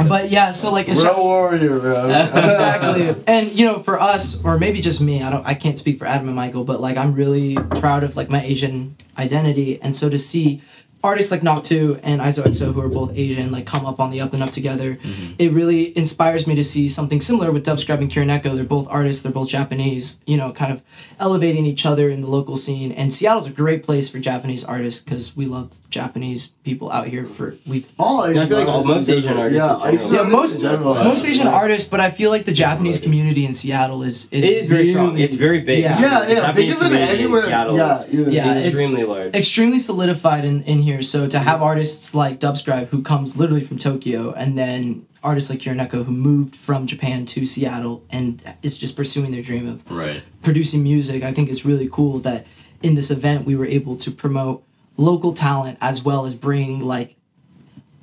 But yeah, so like a real warrior, bro. [laughs] exactly. And you know, for us, or maybe just me, I don't, I can't speak for Adam and Michael, but like I'm really proud of like my Asian identity, and so to see artists like Knock 2 and ISOXO who are both Asian like come up on the up and up together. Mm-hmm. It really inspires me to see something similar with Dubscribe and Kirineko. They're both artists. They're both Japanese you know kind of elevating each other in the local scene. And Seattle's a great place for Japanese artists because we love Japanese people out here for we've oh, All Asian I feel like artists most Asian artists Yeah, in. Asian Yeah, most- in general. most Asian artists, but I feel like the Japanese community in Seattle is is It is very strong. really- It's very big. Yeah. Yeah, yeah, Japanese bigger than community in anywhere. Seattle Yeah, is even- Yeah, it's- extremely large. extremely solidified in, in here. So to have artists like Dubscribe who comes literally from Tokyo, and then artists like Kirineko who moved from Japan to Seattle and is just pursuing their dream of Right. producing music, I think it's really cool that in this event we were able to promote local talent as well as bringing like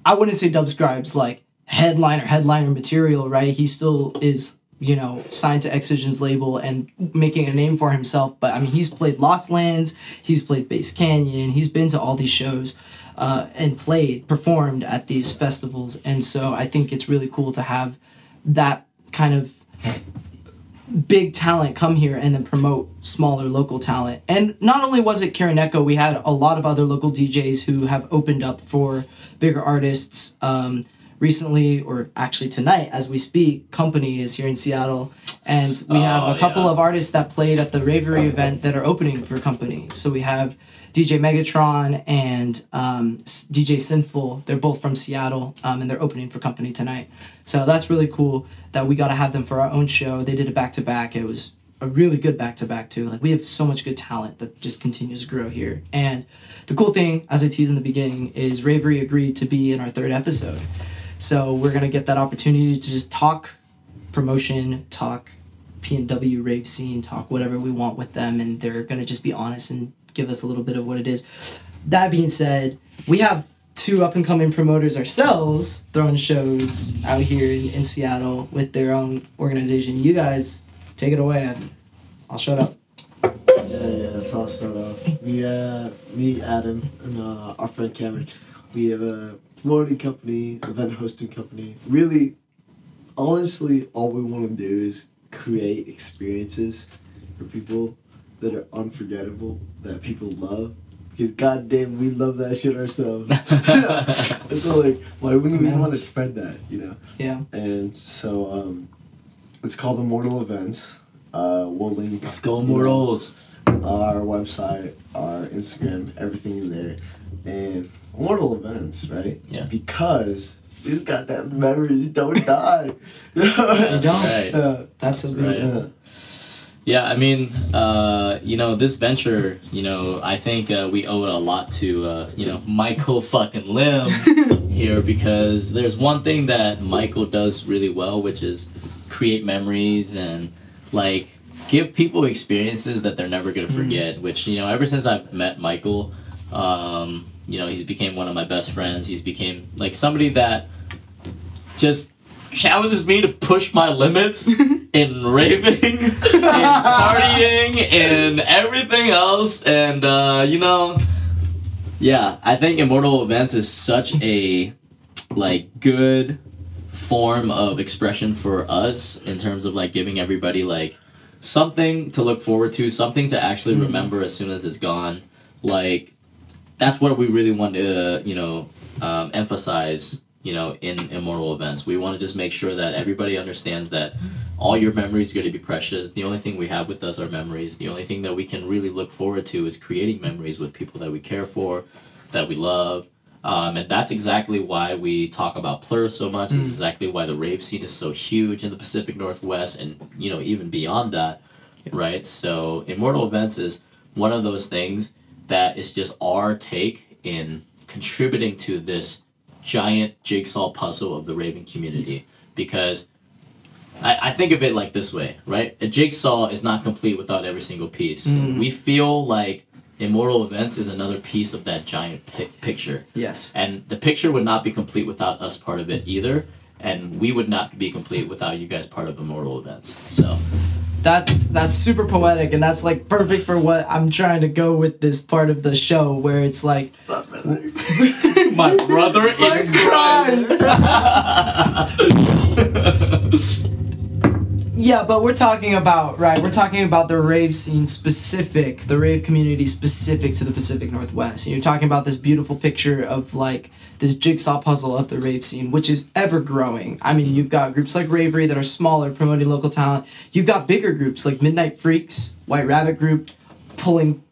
I wouldn't say Dubscribe's like headliner headliner material, right? He still is you know signed to Excision's label and making a name for himself. But I mean, he's played Lost Lands, he's played Bass Canyon, he's been to all these shows. Uh, and played, performed at these festivals, and so I think it's really cool to have that kind of big talent come here and then promote smaller local talent. And not only was it Karen Kirineko, we had a lot of other local DJs who have opened up for bigger artists. Um, recently, or actually tonight as we speak, Kompany is here in Seattle. And we have Oh, a couple yeah. of artists that played at the Ravery event that are opening for Kompany. So we have DJ Megatron and um, DJ Sinful. They're both from Seattle um, and they're opening for Kompany tonight. So that's really cool that we got to have them for our own show. They did a back to back. It was a really good back to back too. Like we have so much good talent that just continues to grow here. And the cool thing, as I teased in the beginning, is Ravery agreed to be in our third episode. So we're gonna get that opportunity to just talk promotion, talk PNW rave scene, talk whatever we want with them, and they're gonna just be honest and give us a little bit of what it is. That being said, we have two up and coming promoters ourselves throwing shows out here in, in Seattle with their own organization. You guys take it away. and I'll shut up. Yeah, yeah, so I'll start off. We, uh, me, Adam, and uh, our friend Cameron, we have a promoting company, event hosting company. Really, honestly, all we want to do is create experiences for people that are unforgettable, that people love. Because goddamn, we love that shit ourselves. [laughs] so like, why wouldn't we want to spread that? You know. Yeah. And so, um, it's called Immortal Events. Uh, we'll link. Let's go, Immortals. our website, our Instagram, everything in there, and Immortal Events, right? Yeah. Because these goddamn memories don't [laughs] die. They don't. [laughs] Right. Yeah. That's so Right. beautiful. Yeah. Yeah, I mean, uh, you know, this venture, you know, I think uh, we owe it a lot to, uh, you know, Michael fucking Lim [laughs] here because there's one thing that Michael does really well, which is create memories and, like, give people experiences that they're never going to forget, which, you know, ever since I've met Michael, um, you know, he's became one of my best friends. He's became, like, somebody that just challenges me to push my limits [laughs] in raving and partying and everything else and uh, you know yeah i think immortal events is such a like good form of expression for us in terms of like giving everybody like something to look forward to, something to actually remember as soon as it's gone. Like that's what we really want to, you know, um, emphasize. You know, in immortal events, we want to just make sure that everybody understands that all your memories are going to be precious. The only thing we have with us are memories. The only thing that we can really look forward to is creating memories with people that we care for, that we love. Um, and that's exactly why we talk about Plur so much. This is exactly why the rave scene is so huge in the Pacific Northwest and, you know, even beyond that, right? So, Immortal Events is one of those things that is just our take in contributing to this giant jigsaw puzzle of the Raven community. Because I, I think of it like this way, right? A jigsaw is not complete without every single piece. Mm-hmm. We feel like Immortal Events is another piece of that giant pi- picture. Yes. And the picture would not be complete without us part of it either. And we would not be complete without you guys part of Immortal Events. So, That's that's super poetic and that's like perfect for what I'm trying to go with this part of the show where it's like [laughs] my brother in Christ. [laughs] Yeah, but we're talking about right. We're talking about the rave scene specific, the rave community specific to the Pacific Northwest. And you're talking about this beautiful picture of like this jigsaw puzzle of the rave scene, which is ever growing. I mean, mm-hmm. you've got groups like Ravery that are smaller, promoting local talent. You've got bigger groups like Midnight Freaks, White Rabbit Group, pulling.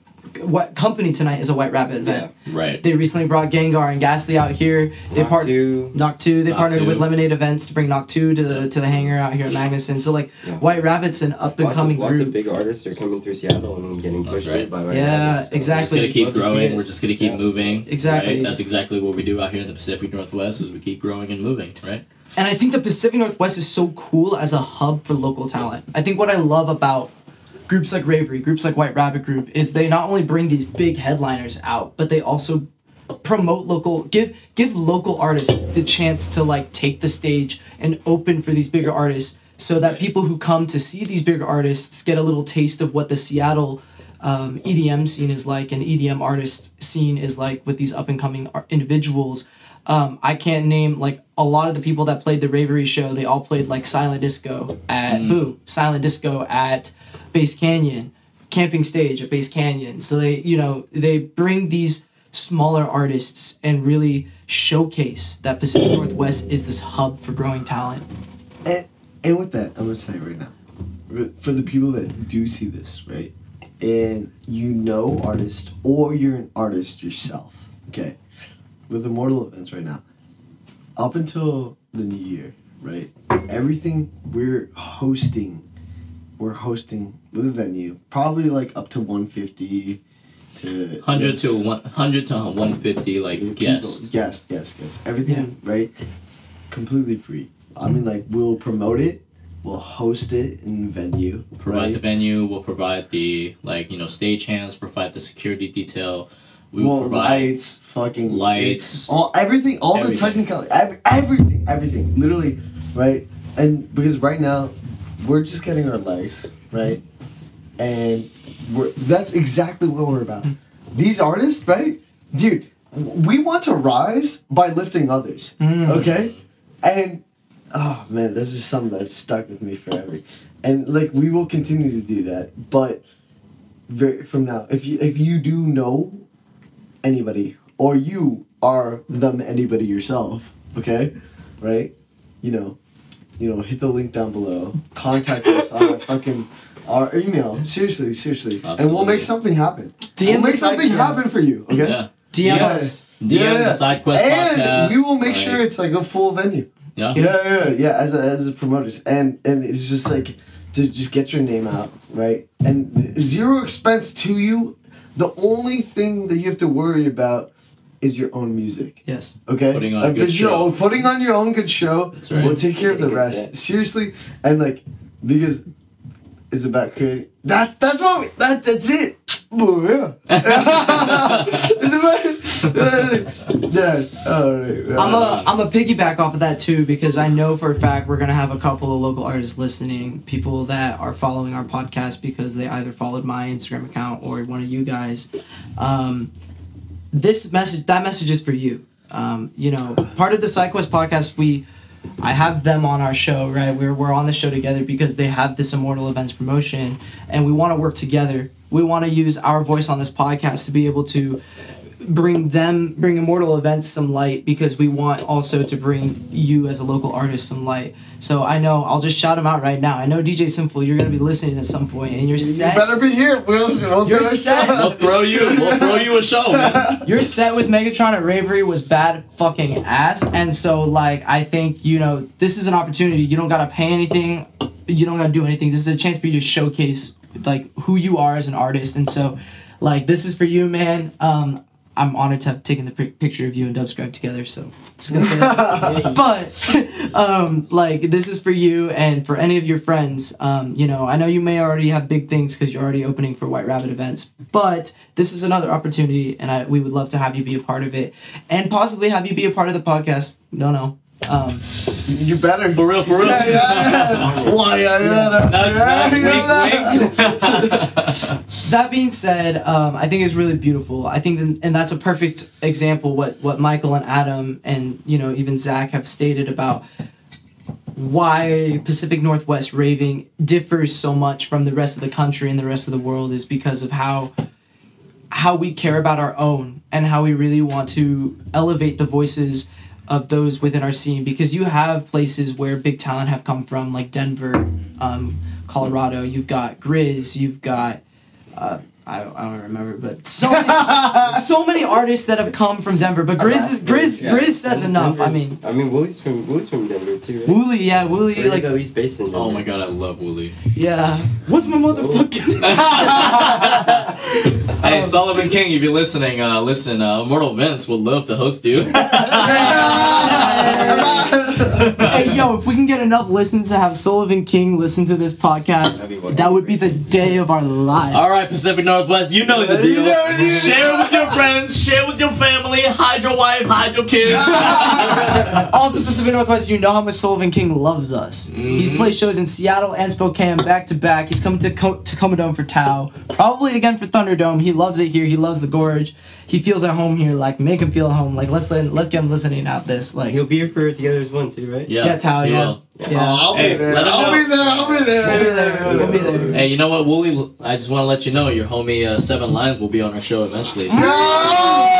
What Kompany tonight is a White Rabbit event? Right. They recently brought Ghengar and Ghastly out here. They Knock part two. Knock Two. They Knock partnered Two. with Lemonade Events to bring Knock Two to the to the hangar out here at Magnuson. So like Yeah. White Rabbit's an up and Lots, of, coming lots of big artists are coming through Seattle and getting pushed right. by White Yeah, Rabbit, so- exactly. We're just gonna keep Love growing. it. We're just gonna keep Yeah. moving. Exactly. right? That's exactly what we do out here in the Pacific Northwest. Is we keep growing and moving. Right. And I think the Pacific Northwest is so cool as a hub for local talent. I think what I love about groups like Ravery, groups like White Rabbit Group, is they not only bring these big headliners out, but they also promote local give give local artists the chance to like take the stage and open for these bigger artists so that people who come to see these bigger artists get a little taste of what the Seattle um, EDM scene is like and EDM artist scene is like with these up and coming ar- individuals. Um, I can't name like a lot of the people that played the Ravery show. They all played like Silent Disco at mm. Boo, Silent Disco at Bass Canyon, Camping Stage at Bass Canyon. So they, you know, they bring these smaller artists and really showcase that Pacific Northwest is this hub for growing talent. And, and with that, I'm gonna say right now, for- for the people that do see this, right, and you know artists or you're an artist yourself, okay, with Immortal events right now, up until the new year, right, everything we're hosting, we're hosting with a venue, probably like up to 150 to Hundred to one hundred to one fifty. Like people- guest. Yes, yes, yes. Everything, right? Completely free. I mean, like, we'll promote it, we'll host it in venue, provide right? the venue. We'll provide the like you know stage hands. Provide the security detail. We will well, lights, fucking lights. all everything, all Everything. the technical, every, everything, everything, literally, right? And because right now, we're just getting our legs, right? And we're that's exactly what we're about. These artists, right, dude? We want to rise by lifting others. Mm. Okay, and oh man, this is something that's stuck with me forever. And like we will continue to do that, but very, from now, if you if you do know anybody or you are them anybody yourself, okay, right? You know, you know, hit the link down below. Contact us on our fucking our email. Seriously, seriously, and we'll make something happen. DM we'll make the side- something yeah. happen for you. Okay. Yeah. DM Yeah. us. DM the Side Quest and podcast. we will make like, sure it's like a full venue. Yeah. Yeah, yeah, yeah. As a, as a promoters, and and it's just like to just get your name out, right? And zero expense to you. The only thing that you have to worry about is your own music. Yes. Okay, Putting on a Like, good put your show. own- putting on your own good show. That's right. We'll take care of the rest. set. Seriously, and like because it's about creating. That's that's what we, that that's it. Right. I'm a I'm a piggyback off of that too because I know for a fact we're gonna have a couple of local artists listening, people that are following our podcast because they either followed my Instagram account or one of you guys. Um, this message that message is for you. Um, you know, part of the SideQuest podcast we I have them on our show, right? We're we're on the show together because they have this Immortal Events promotion, and we want to work together. We want to use our voice on this podcast to be able to bring them bring immortal events some light because we want also to bring you as a local artist some light so i know i'll just shout them out right now i know dj Sinful you're going to be listening at some point and you're You set better be here. We'll, we'll You're set. We'll throw you. We'll throw you a show, man. [laughs] your set with megatron at ravery was bad fucking ass and so like i think you know this is an opportunity you don't gotta pay anything you don't gotta do anything this is a chance for you to showcase like who you are as an artist. And so like this is for you man. Um i'm honored to have taken the pic- picture of you and dubscribe together so just gonna say that. [laughs] but [laughs] um like this is for you and for any of your friends. Um you know i know you may already have big things because you're already opening for white rabbit events but this is another opportunity and I, we would love to have you be a part of it and possibly have you be a part of the podcast. No no um You better. For real, for real. Yeah, yeah, yeah. Why, yeah, yeah, Nudge, nudge, wink, wink. that being said um, i think it's really beautiful i think and that's a perfect example what what michael and adam and you know even zach have stated about why pacific northwest raving differs so much from the rest of the country and the rest of the world is because of how how we care about our own and how we really want to elevate the voices of those within our scene because you have places where big talent have come from like denver um, colorado you've got grizz you've got uh, I, don't, I don't remember but so many, [laughs] so many artists that have come from denver but grizz is- grizz Yeah. grizz says And enough i mean I mean, Wooli's from Wooli's from Denver too, right? Wooli, yeah, Wooli, Or like, at least based in Denver. Oh my god, I love Wooli. yeah. What's my motherfucking? [laughs] [laughs] Hey, Sullivan King, if you're listening, uh, listen, uh, Immortal Events would love to host you. [laughs] hey, yo, if we can get enough listens to have Sullivan King listen to this podcast, That'd be fucking that would be the day of our lives. All right, Pacific Northwest, you know the You deal. know the deal. Share it with your friends, share with your family, hide your wife, hide your kids. [laughs] Also, Pacific Northwest, you know how much Sullivan King loves us. He's played shows in Seattle and Spokane back to back. He's coming to Co- Tacoma Dome for TAO, probably again for Thunderdome. He loves it here. He loves the Gorge. He feels at home here. Like make him feel at home. Like let's let let's get him listening out this. Like He'll be here for Together as One too, right? Yeah, yeah, TAO. he Yeah, will. yeah. Oh, I'll Hey, be there. let him I'll be there. I'll be there. We'll be there. We'll be there. Hey, you know what, Wooli? I just want to let you know your homie uh, Seven Lions will be on our show eventually. So. Oh,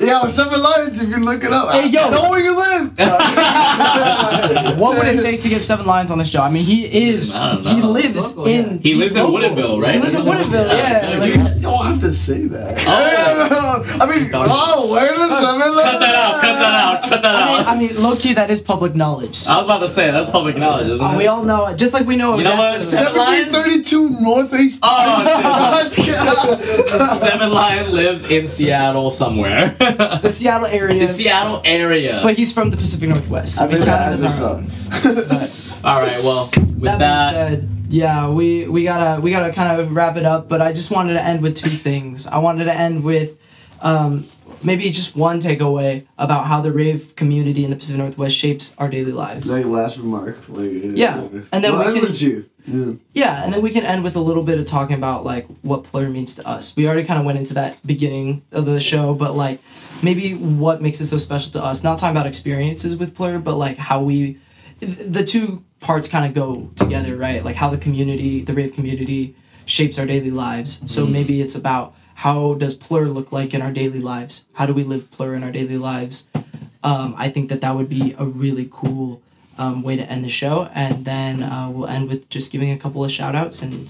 yeah. Yeah, Seven Lions, if you look it up. Hey, yo. I know where you live. [laughs] What would it take to get seven lions on this show? I mean, he is. I don't He lives Local, yeah. in. He he's lives in. Woodinville, right? He lives in Woodinville. Yeah. Yeah, like- You don't have to say that. Oh. [laughs] I mean, oh, where does Seven Lions? Cut that out! Cut that out! Cut that I mean, out! I mean, low key, that is public knowledge. So, I was about to say that's public knowledge, isn't uh, it? we all know, just like we know. You know what? Odessa- Seven Lions? 1732 Northeast. Oh, Oh, Seven Lion lives in Seattle somewhere. [laughs] [laughs] the Seattle area. the Seattle area. But he's from the Pacific Northwest. So I mean, count that him as is our up. own. All right. Well, with that, that, said, yeah, we we gotta we gotta kind of wrap it up. But I just wanted to end with two things. I wanted to end with um, maybe just one takeaway about how the rave community in the Pacific Northwest shapes our daily lives. Like last remark. Like, Yeah, and then well, we can- you. Yeah. Yeah, and then we can end with a little bit of talking about like what Plur means to us. We already kind of went into that beginning of the show, but like maybe what makes it so special to us. Not talking about experiences with Plur, but like how we, the two parts kind of go together, right? Like how the community, the rave community, shapes our daily lives. So maybe it's about how does Plur look like in our daily lives? How do we live Plur in our daily lives? Um, I think that that would be a really cool um, way to end the show. And then uh, we'll end with just giving a couple of shout outs and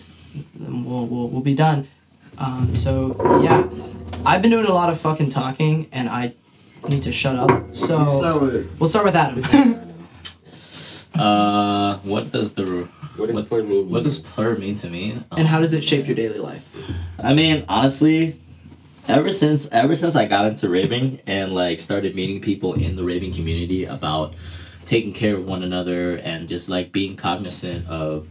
then we'll, we'll, we'll be done. Um, so, yeah, I've been doing a lot of fucking talking and I need to shut up. You start So, with we'll start with Adam. [laughs] uh, what does the What does What- plur mean? what does plur mean to me? and how does it shape your daily life? I mean, honestly, ever since ever since I got into raving and like started meeting people in the raving community about taking care of one another and just like being cognizant of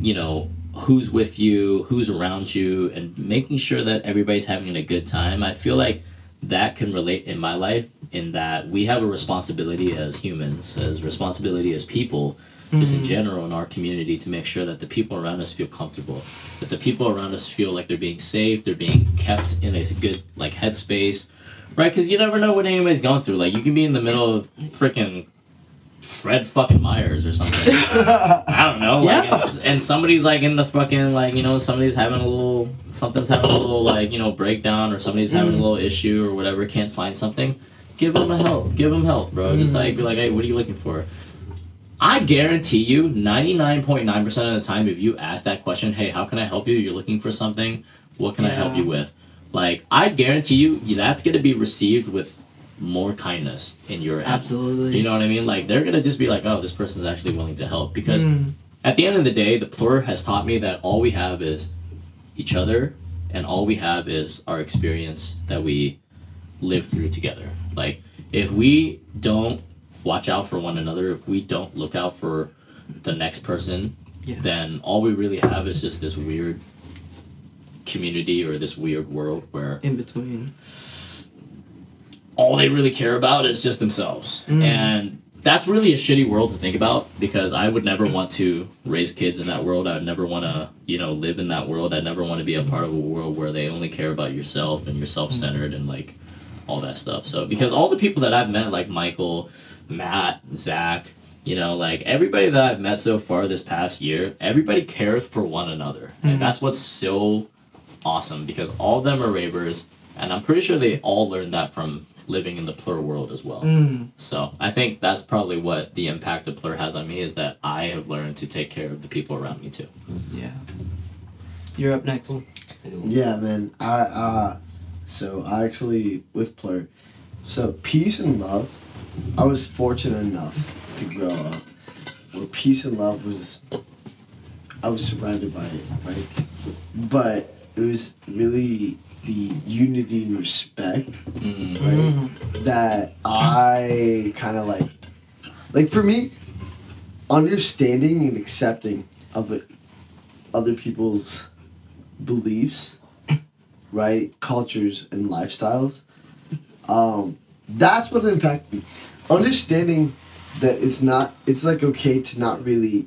you know who's with you who's around you and making sure that everybody's having a good time. I feel like that can relate in my life in that we have a responsibility as humans as responsibility as people just in mm-hmm. general in our community to make sure that the people around us feel comfortable that the people around us feel like they're being safe they're being kept in a good like headspace right? Because you never know what anybody's going through. Like you can be in the middle of freaking Fred fucking Myers or something. [laughs] I don't know. Like, Yeah. it's, and somebody's like in the fucking like you know somebody's having a little something's having a little like you know breakdown or somebody's having a mm. little issue or whatever can't find something. Give them a help. Give them help, bro. Just like mm. be like, hey, what are you looking for? I guarantee you, ninety nine point nine percent of the time, if you ask that question, hey, how can I help you? You're looking for something. What can I help you with? Like, I guarantee you, that's gonna be received with more kindness in your end. Absolutely. You know what I mean? Like they're gonna just be like, oh, this person's actually willing to help because Mm. at the end of the day, the plur has taught me that all we have is each other, and all we have is our experience that we live through together. Like if we don't watch out for one another, if we don't look out for the next person, Yeah. then all we really have is just this weird community or this weird world where In between. All they really care about is just themselves. Mm. And that's really a shitty world to think about because I would never want to raise kids in that world. I would never want to, you know, live in that world. I'd never want to be a part of a world where they only care about yourself and you're self centered and like all that stuff. So, because all the people that I've met, like Michael, Matt, Zach, you know, like everybody that I've met so far this past year, everybody cares for one another. And mm. that's what's so awesome because all of them are ravers. And I'm pretty sure they all learned that from living in the plur world as well. Mm. So I think that's probably what the impact of plur has on me is that I have learned to take care of the people around me too. Yeah. You're up next. Yeah, man. I uh so I actually with Plur. So peace and love. I was fortunate enough to grow up where peace and love was I was surrounded by it, right? But it was really the unity and respect Mm. right? That I kind of like, like for me, understanding and accepting of it, other people's beliefs, [laughs] right, cultures and lifestyles. Um, that's what impacted me. Understanding that it's not, it's like okay to not really.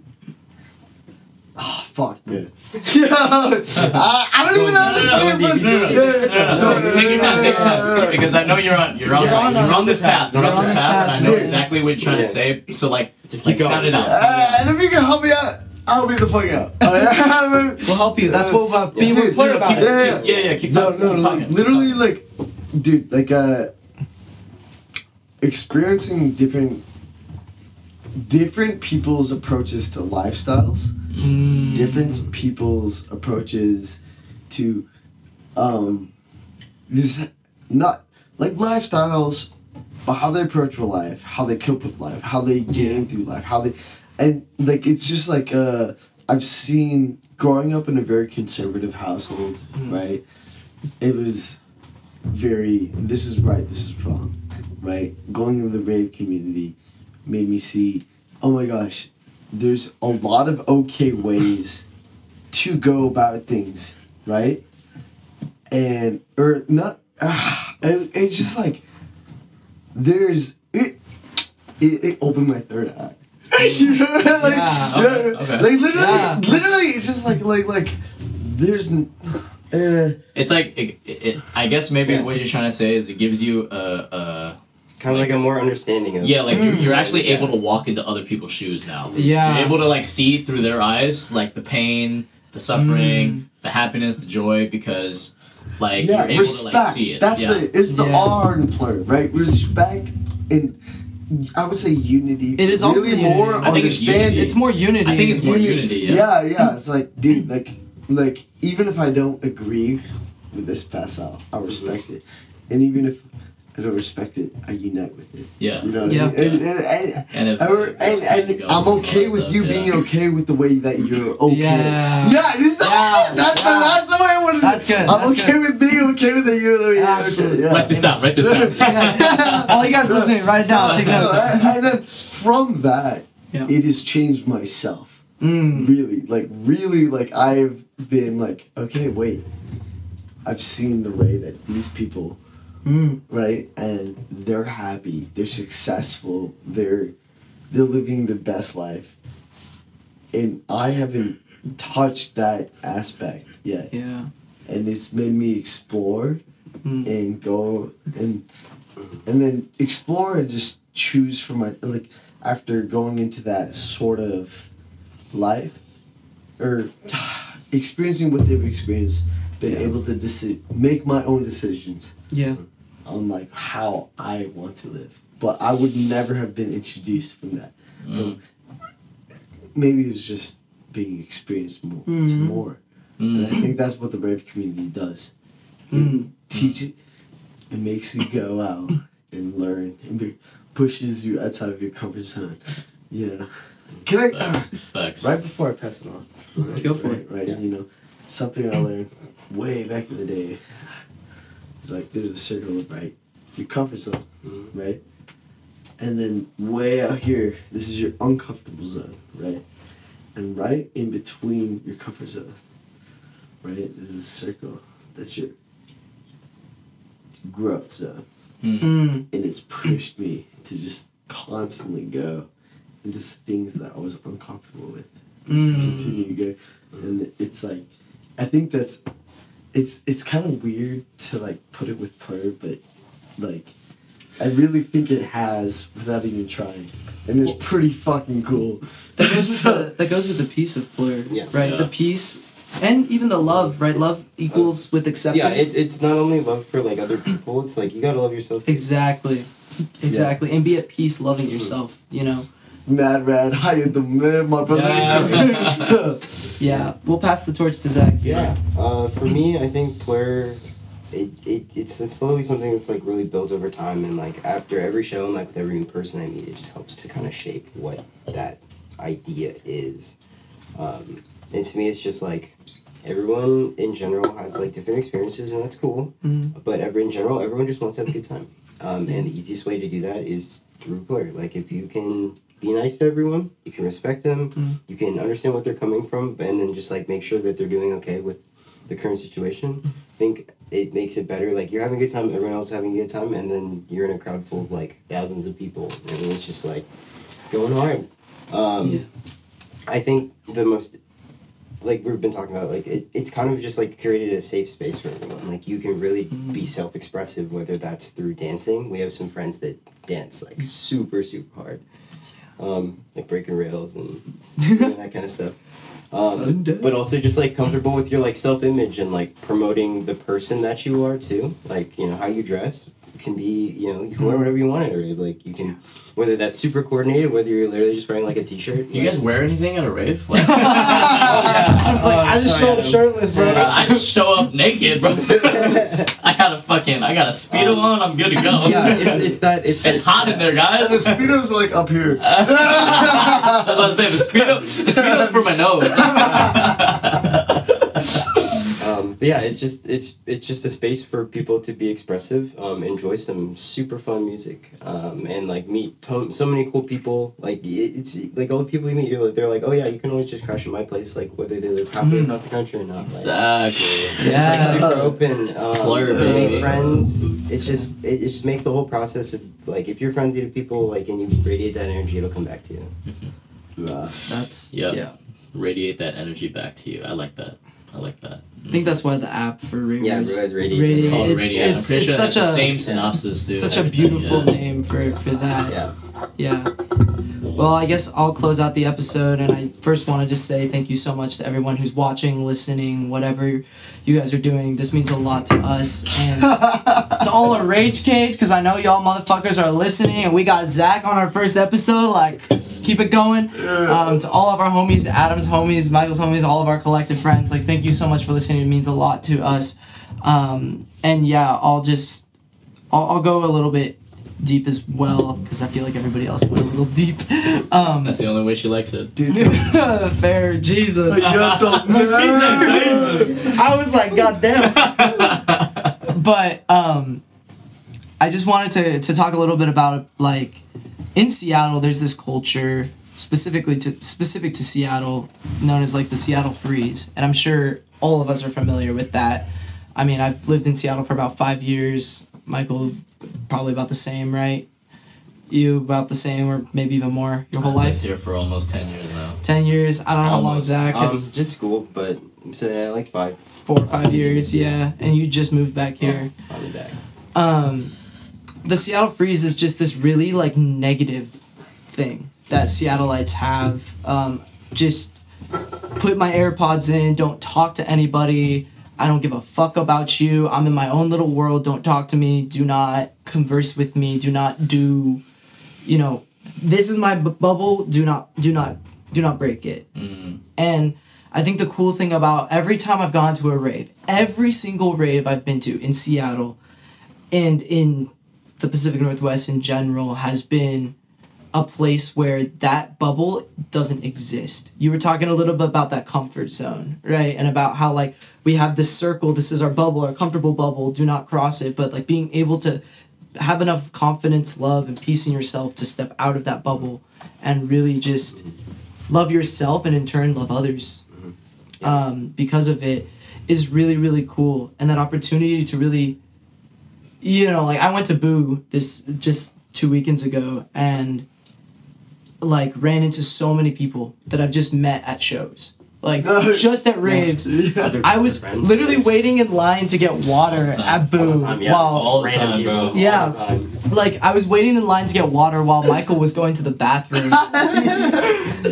Oh fuck, man. yeah, [laughs] I, I don't even know how to No, no, say it, no, but- no, no, yeah, yeah, no, no, Take your time, take your no, no, time. Because I know you're on you're on You're on- you're on this path. You're on this path, and I know dude. exactly what you're trying to say. So like Just keep sound going. out. sound it Uh, out. and if you can help me out, I'll be the fuck out. [laughs] [laughs] We'll help you. That's what uh, being Dude, with Plur dude, about keep- it. yeah, Yeah, yeah, keep no, talking. no, keep no, talking, like, keep literally, talking. like, dude, like, uh, experiencing different, different people's approaches to lifestyles, Mm. different people's approaches to, um, just not like lifestyles, but how they approach with life, how they cope with life, how they gain through life, how they, and like it's just like uh, I've seen growing up in a very conservative household, right? It was very this is right, this is wrong, right? Going in the rave community made me see, oh my gosh, there's a lot of okay ways to go about things, right? And or not, ah, [sighs] and it's just like there's it. It, it opened my third eye. [laughs] you know, like, Yeah. Okay, yeah, okay. like literally, Yeah. literally, it's just like like like there's. n- Uh, It's like it, it, I guess maybe Yeah. what you're trying to say is it gives you a, a Kind of like a more understanding of. yeah like you're, you're hmm. actually Yeah. able to walk into other people's shoes now. Yeah. You're able to like see through their eyes like the pain, the suffering, hmm. the happiness, the joy because like yeah, you're able respect. to like see it. That's yeah. the it's the Yeah. R in plur, right? Respect and I would say unity. It is also really the unity. more I think it's understanding. It's more unity. I think it's more unity. Yeah. Yeah, yeah. It's like, dude, like, like even if I don't agree with this pass out, I respect it, and even if I don't respect it, I unite with it. Yeah. You know what Yeah. I mean? And, and, and, And if, or- and, it's good to and I'm okay with stuff, you yeah. being okay with the way that you're okay. Yeah. Yeah, this is Yeah, that's, yeah. that's the way I want to do that. That's good, I'm that's okay good. with being okay with that you're the way you're Absolutely. okay. Yeah. Write this down. Write this down. [laughs] All you guys listening, write it down. Take notes. and, and then from that, Yeah. it has changed myself. Mm. Really, like really, like I've been like, okay, wait. I've seen the way that these people, Mm. right, and they're happy, they're successful, they're they're living the best life, and I haven't touched that aspect yet, Yeah. and it's made me explore Mm. and go and and then explore and just choose for my like after going into that sort of life or [sighs] experiencing what they've experienced, been Yeah. able to deci- make my own decisions Yeah. On like how I want to live. But I would never have been introduced from that. From maybe it's just being experienced more to Mhm. more. And I think that's what the Brave community does. It Mm. teaches, it makes you go out and learn and be, pushes you outside of your comfort zone. You know. Can I? Facts. Facts. Right before I pass it on. Right, Go for right, it. Right, Yeah. you know, something I learned way back in the day. It's like there's a circle of right, your comfort zone, Mhm. right, and then way out here, this is your uncomfortable zone, right, and right in between your comfort zone, right, there's a circle. That's your growth zone Mm. and it's pushed me to just constantly go into things that I was uncomfortable with. Just Mm. continue to go, and it's like, I think that's, it's it's kind of weird to like put it with Plur, but like, I really think it has without even trying, and it's pretty fucking cool. That goes with [laughs] So- the, that goes with the peace of Plur, Yeah. right? Yeah. The peace, and even the love, right? Love equals uh, with acceptance. Yeah, it's it's not only love for like other people. It's like you gotta love yourself. too. exactly, exactly, and be at peace, loving mm-hmm. yourself. You know. Mad Rad, how you doing, man, my brother? Yeah. [laughs] [laughs] Yeah, we'll pass the torch to Zach. here. Yeah. Uh, for me, I think Plur, it, it it's, it's slowly something that's like really built over time, and like after every show and like with every new person I meet, it just helps to kind of shape what that idea is. Um, and to me, it's just like everyone in general has like different experiences, and that's cool. Mhm. But ever in general, everyone just wants to have a good time. Um, and the easiest way to do that is through Plur. Like if you can be nice to everyone, you can respect them, Mm. you can understand what they're coming from, and then just like make sure that they're doing okay with the current situation. I think it makes it better. Like you're having a good time, everyone else is having a good time, and then you're in a crowd full of like thousands of people, and it's just like going hard. Um, Yeah. I think the most like we've been talking about like it, it's kind of just like created a safe space for everyone like you can really be self-expressive whether that's through dancing we have some friends that dance like super super hard um like breaking rails and [laughs] that kind of stuff. Um, but also just like comfortable with your like self-image and like promoting the person that you are too. Like you know how you dress can be you know you can wear hmm. whatever you want at a rave like you can whether that's super coordinated whether you're literally just wearing like a t-shirt You guys wear anything at a rave? [laughs] Oh, like, I was like, Oh, I just sorry, show up Adam. shirtless, bro. I just show up naked, bro. [laughs] I got a fucking, I got a speedo um, on. I'm good to go. yeah it's, it's that it's It's hot in there, guys. the guys. speedo's like up here. [laughs] I was about to say the speedo. The speedo's for my nose. But yeah, it's just it's it's just a space for people to be expressive, um, enjoy some super fun music, um, and like meet to- so many cool people. Like it's like all the people you meet, you're like they're like, oh yeah, you can always just crash at my place, like whether they live halfway Mhm. across the country or not. Like, Exactly. Yeah. It's like super open. It's um, Plur, you make baby. friends. It's just it, it just makes the whole process of like if you're friendly to people like and you radiate that energy, it'll come back to you. Yeah. That's Yep. yeah. Radiate that energy back to you. I like that. I like that. I think that's why the app for ravers. Yeah, Red Radiate. Radiate. It's called It's- Radiate. it's- I'm pretty it's sure such that's the a- same synopsis, dude. Such a beautiful yeah. name for for that. Yeah. Yeah. Well, I guess I'll close out the episode, and I first want to just say thank you so much to everyone who's watching, listening, whatever you guys are doing. This means a lot to us, and [laughs] to all our Rage Cage, because I know y'all motherfuckers are listening, and we got Zach on our first episode. Like, keep it going. Um, to all of our homies, Adam's homies, Michael's homies, all of our collective friends, like, thank you so much for listening. It means a lot to us. Um, and yeah, I'll just, I'll, I'll go a little bit deep as well because I feel like everybody else went a little deep. Um, That's the only way she likes it. [laughs] fair, Jesus. You don't [laughs] Jesus. [laughs] I was like, God damn. but um, I just wanted to to talk a little bit about like in Seattle. There's this culture specifically to specific to Seattle known as like the Seattle Freeze, and I'm sure all of us are familiar with that. I mean, I've lived in Seattle for about five years. Michael, probably about the same, right? You about the same, or maybe even more. Your whole I've lived life, here for almost ten years now. ten years. I don't know how long Almost. Zach Um, just school, but so yeah, like five. four or five years, yeah. And you just moved back here. Finally back. Um, the Seattle Freeze is just this really like negative thing. that Seattleites have. Um, just put my AirPods in, don't talk to anybody. I don't give a fuck about you. I'm in my own little world. Don't talk to me. Do not converse with me. Do not do, you know, this is my bu- bubble. Do not, do not, do not break it. And I think the cool thing about every time I've gone to a rave, every single rave I've been to in Seattle and in the Pacific Northwest in general has been a place where that bubble doesn't exist. You were talking a little bit about that comfort zone, right? And about how like we have this circle, this is our bubble, our comfortable bubble, do not cross it, but like being able to have enough confidence, love, and peace in yourself to step out of that bubble and really just love yourself and in turn love others um, because of it is really really cool and that opportunity to really you know like i went to boo this just two weekends ago and like ran into so many people that i've just met at shows like [laughs] just at raves Other i was literally waiting in line to get water All the time. at All boo the time, yeah. while All the Random time, people, bro. all Yeah. The time. like I was waiting in line to get water while Michael was going to the bathroom.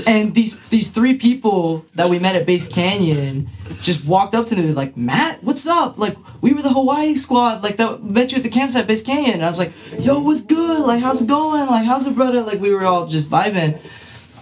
[laughs] and these these three people that we met at Bass Canyon just walked up to me like, Matt, what's up? Like we were the Hawaii squad, like that met you at the campsite Bass Canyon. And I was like, yo, what's good? Like how's it going? Like how's it brother? Like we were all just vibing.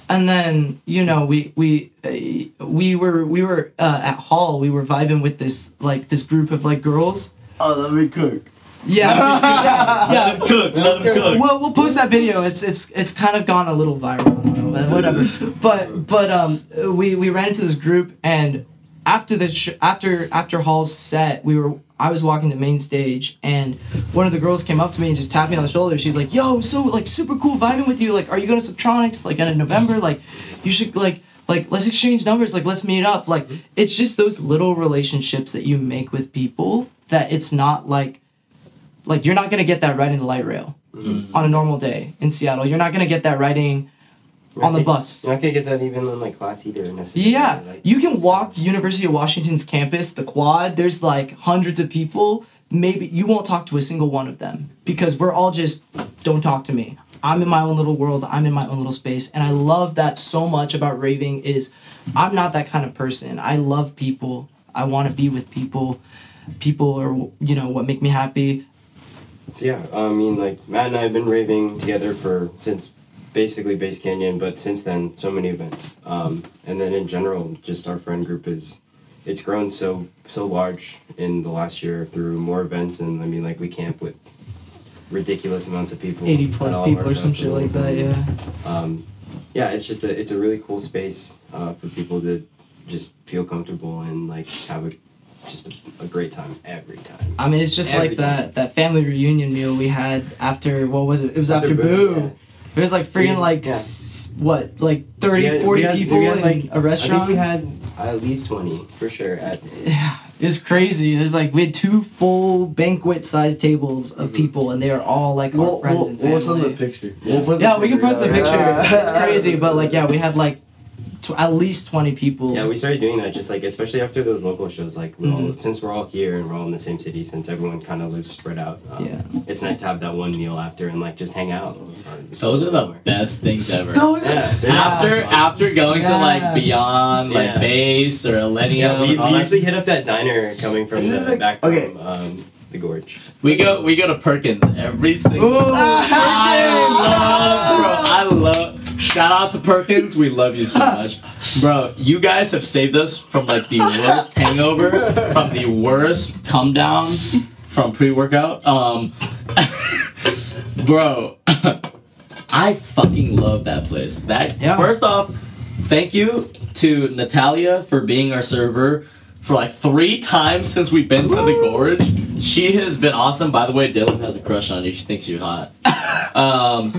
And then you know we we uh, we were we were uh, at Hall. We were vibing with this like this group of like girls. Oh, let me cook. Yeah, yeah, yeah. Cook, let him cook. We'll we'll post that video. It's it's it's kind of gone a little viral. I don't know, but whatever. But but um we we ran into this group and after the sh- after after Hall's set we were I was walking the main stage and one of the girls came up to me and just tapped me on the shoulder. She's like, "Yo, so like super cool vibing with you. Like, are you going to Subtronics like in November? Like, you should like." Like let's exchange numbers. Like let's meet up. Like it's just those little relationships that you make with people that it's not like like you're not gonna get that riding the light rail mm-hmm. on a normal day in Seattle. You're not gonna get that riding on the bus. You're not gonna get that even on like class either necessarily. Yeah, like- you can walk University of Washington's campus, the quad. There's like hundreds of people. Maybe you won't talk to a single one of them because we're all just don't talk to me. I'm in my own little world. I'm in my own little space, and I love that so much about raving. Is I'm not that kind of person. I love people. I want to be with people. People are you know what make me happy. Yeah, I mean, like Matt and I have been raving together for since basically Bass Canyon, but since then, so many events. Um, and then in general, just our friend group is, it's grown so so large in the last year through more events, and I mean, like we camp with ridiculous amounts of people. 80 plus people or some shit like that. Yeah. Um, yeah, it's just a it's a really cool space uh, for people to just feel comfortable and like have a just a, a great time every time. I mean, it's just Every like that that family reunion meal we had after what was it? It was after, After Boo. Boo, It was like freaking like yeah. s- what like 30, had- 40 had- people we had, in like- a restaurant. I think we had at least twenty for sure. At It's crazy. There's like we had two full banquet sized tables of Mhm. people, and they are all like our We'll, friends we'll, and family. we'll send the picture. We'll put the yeah, we can picture post the picture. Yeah. [laughs] It's crazy, but like yeah, we had like tw- at least twenty people. yeah, we started doing that just like especially after those local shows. Like we all, Mhm. since we're all here and we're all in the same city, since everyone kind of lives spread out. Um, Yeah. it's nice to have that one meal after and like just hang out. Those are the best things ever. Those Yeah, are- there's- after after going to like beyond like Yeah. base or Illenium, Yeah, we, and all we usually hit up that diner coming from the like- back from okay. um, the gorge. We go we go to Perkins every single Ooh. [laughs] I love bro, I love shout out to Perkins, we love you so much. Bro, you guys have saved us from like the worst [laughs] hangover, from the worst come down from pre workout. Um [laughs] Bro [laughs] I fucking love that place. That Yeah. first off, thank you to Natalia for being our server for like three times since we've been to the gorge. She has been awesome. By the way, Dylan has a crush on you. She thinks you're hot. Um,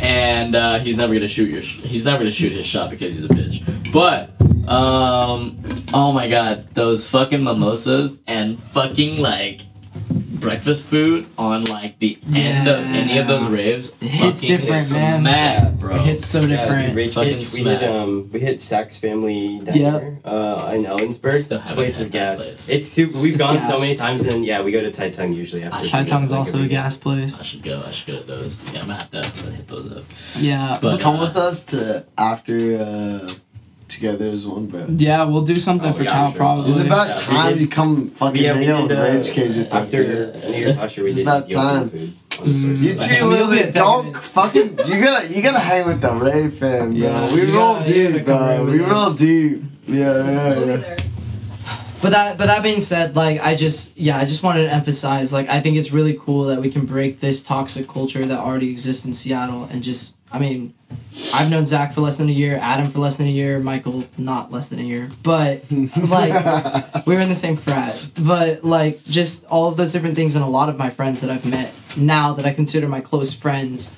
and uh, he's never gonna shoot your. Sh- he's never gonna shoot his shot because he's a bitch. But um, oh my god, those fucking mimosas and fucking like breakfast food on like the end of any of those raves. It hits fucking different, man. smack, bro. It hits so Yeah, different. Rage Fucking Cage, we smack. hit um we hit Saks Family Yep. Uh, in Ellensburg. Still haven't place is that gas. place. It's super. We've It's gone gas. so many times, and then yeah, we go to Tai Tung usually after. Tai Tung's like, also a every gas place. I should go. I should go to those. Yeah, I'm gonna have to hit those up. Yeah. But Come uh, with us to after uh, together as one, bro. Yeah, we'll do something Oh, for yeah, TAO sure. probably. It's about Yeah, time you come fucking Yeah, we hang out did, with uh, Rage Cage with us. after dude. New Year's last. We It's did about time. food. on the Mm. first You two We'll be Lily, don't fucking you gotta you gotta hang with the Ray fam, bro. Yeah, we you roll gotta- deep, bro. We with roll us. deep. Yeah, yeah, yeah. But that but that being said, like I just yeah, I just wanted to emphasize like I think it's really cool that we can break this toxic culture that already exists in Seattle and just I mean, I've known Zach for less than a year, Adam for less than a year, Michael not less than a year. But like [laughs] we were in the same frat. But like just all of those different things and a lot of my friends that I've met now that I consider my close friends,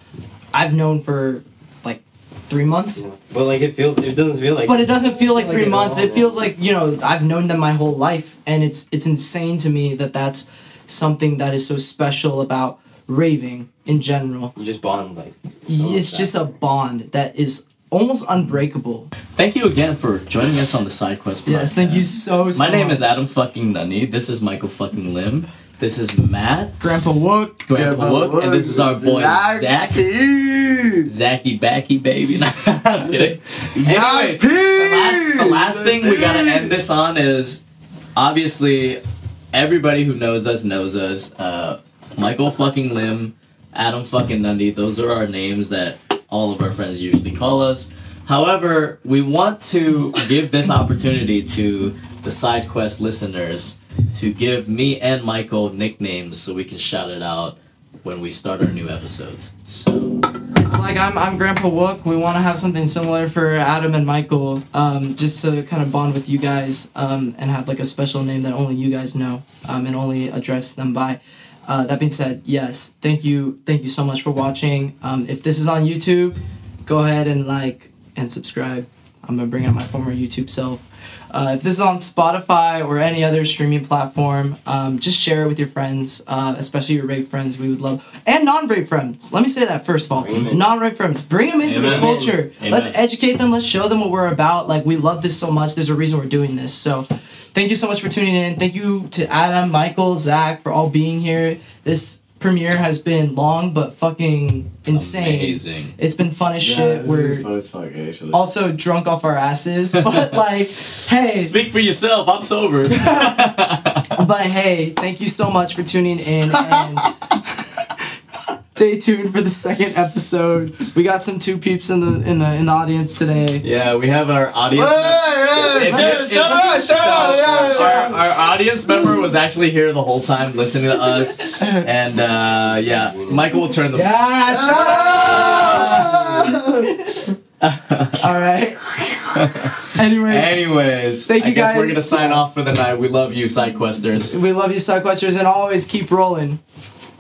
I've known for like three months. Yeah. But like it feels, it doesn't feel like. But it doesn't feel like Like three it months. It feels like you know I've known them my whole life, and it's it's insane to me that that's something that is so special about raving in general. you just bond like. It's just a bond that is almost unbreakable. Thank you again for joining us on the side quest. Yes, thank you podcast. so so My name is. Adam fucking Nundi. This is Michael fucking Lym. This is Matt, Grandpa Wook. Grandpa Wook, and this is our boy Zach. Zacky Backy baby. [laughs] No, I was kidding. Anyways, the last, the last thing we gotta end this on is obviously everybody who knows us knows us. Uh, Michael fucking Lym, Adam fucking Nundi. Those are our names that all of our friends usually call us. However, we want to give this opportunity to the side quest listeners to give me and Michael nicknames so we can shout it out when we start our new episodes. So It's like I'm I'm Grandpa Wook. We want to have something similar for Adam and Michael, um, just to kind of bond with you guys, um, and have like a special name that only you guys know, um, and only address them by. Uh, that being said, yes, thank you, thank you so much for watching. Um, if this is on YouTube, go ahead and like and subscribe. I'm gonna bring out my former YouTube self. Uh, if this is on Spotify or any other streaming platform, um, just share it with your friends, uh, especially your rave friends. We would love and non-rave friends. Let me say that first of all, Bring 'em in. non-rave friends. Bring them into this culture. Amen. Let's educate them. Let's show them what we're about. Like we love this so much. There's a reason we're doing this. So, thank you so much for tuning in. Thank you to Adam, Michael, Zach for all being here. This premiere has been long but fucking insane. amazing. It's been fun as Yeah, shit. it's We're really fun as fuck actually. also drunk off our asses, [laughs] but like, hey, Speak for yourself. I'm sober. [laughs] but hey, thank you so much for tuning in and [laughs] stay tuned for the second episode. We got some two peeps in the in the in the audience today. yeah, we have our audience. Hey, hey, If- shut- if- shut if- up, shut up, yeah, yeah. Our, our audience member was actually here the whole time listening to us, and uh, yeah, Michael will turn the. Yeah, shut up. [laughs] All right. [laughs] Anyways, Anyways, Thank you I you guess we're gonna sign off for the night. We love you, side questers. we love you, Sidequesters, and always keep rolling.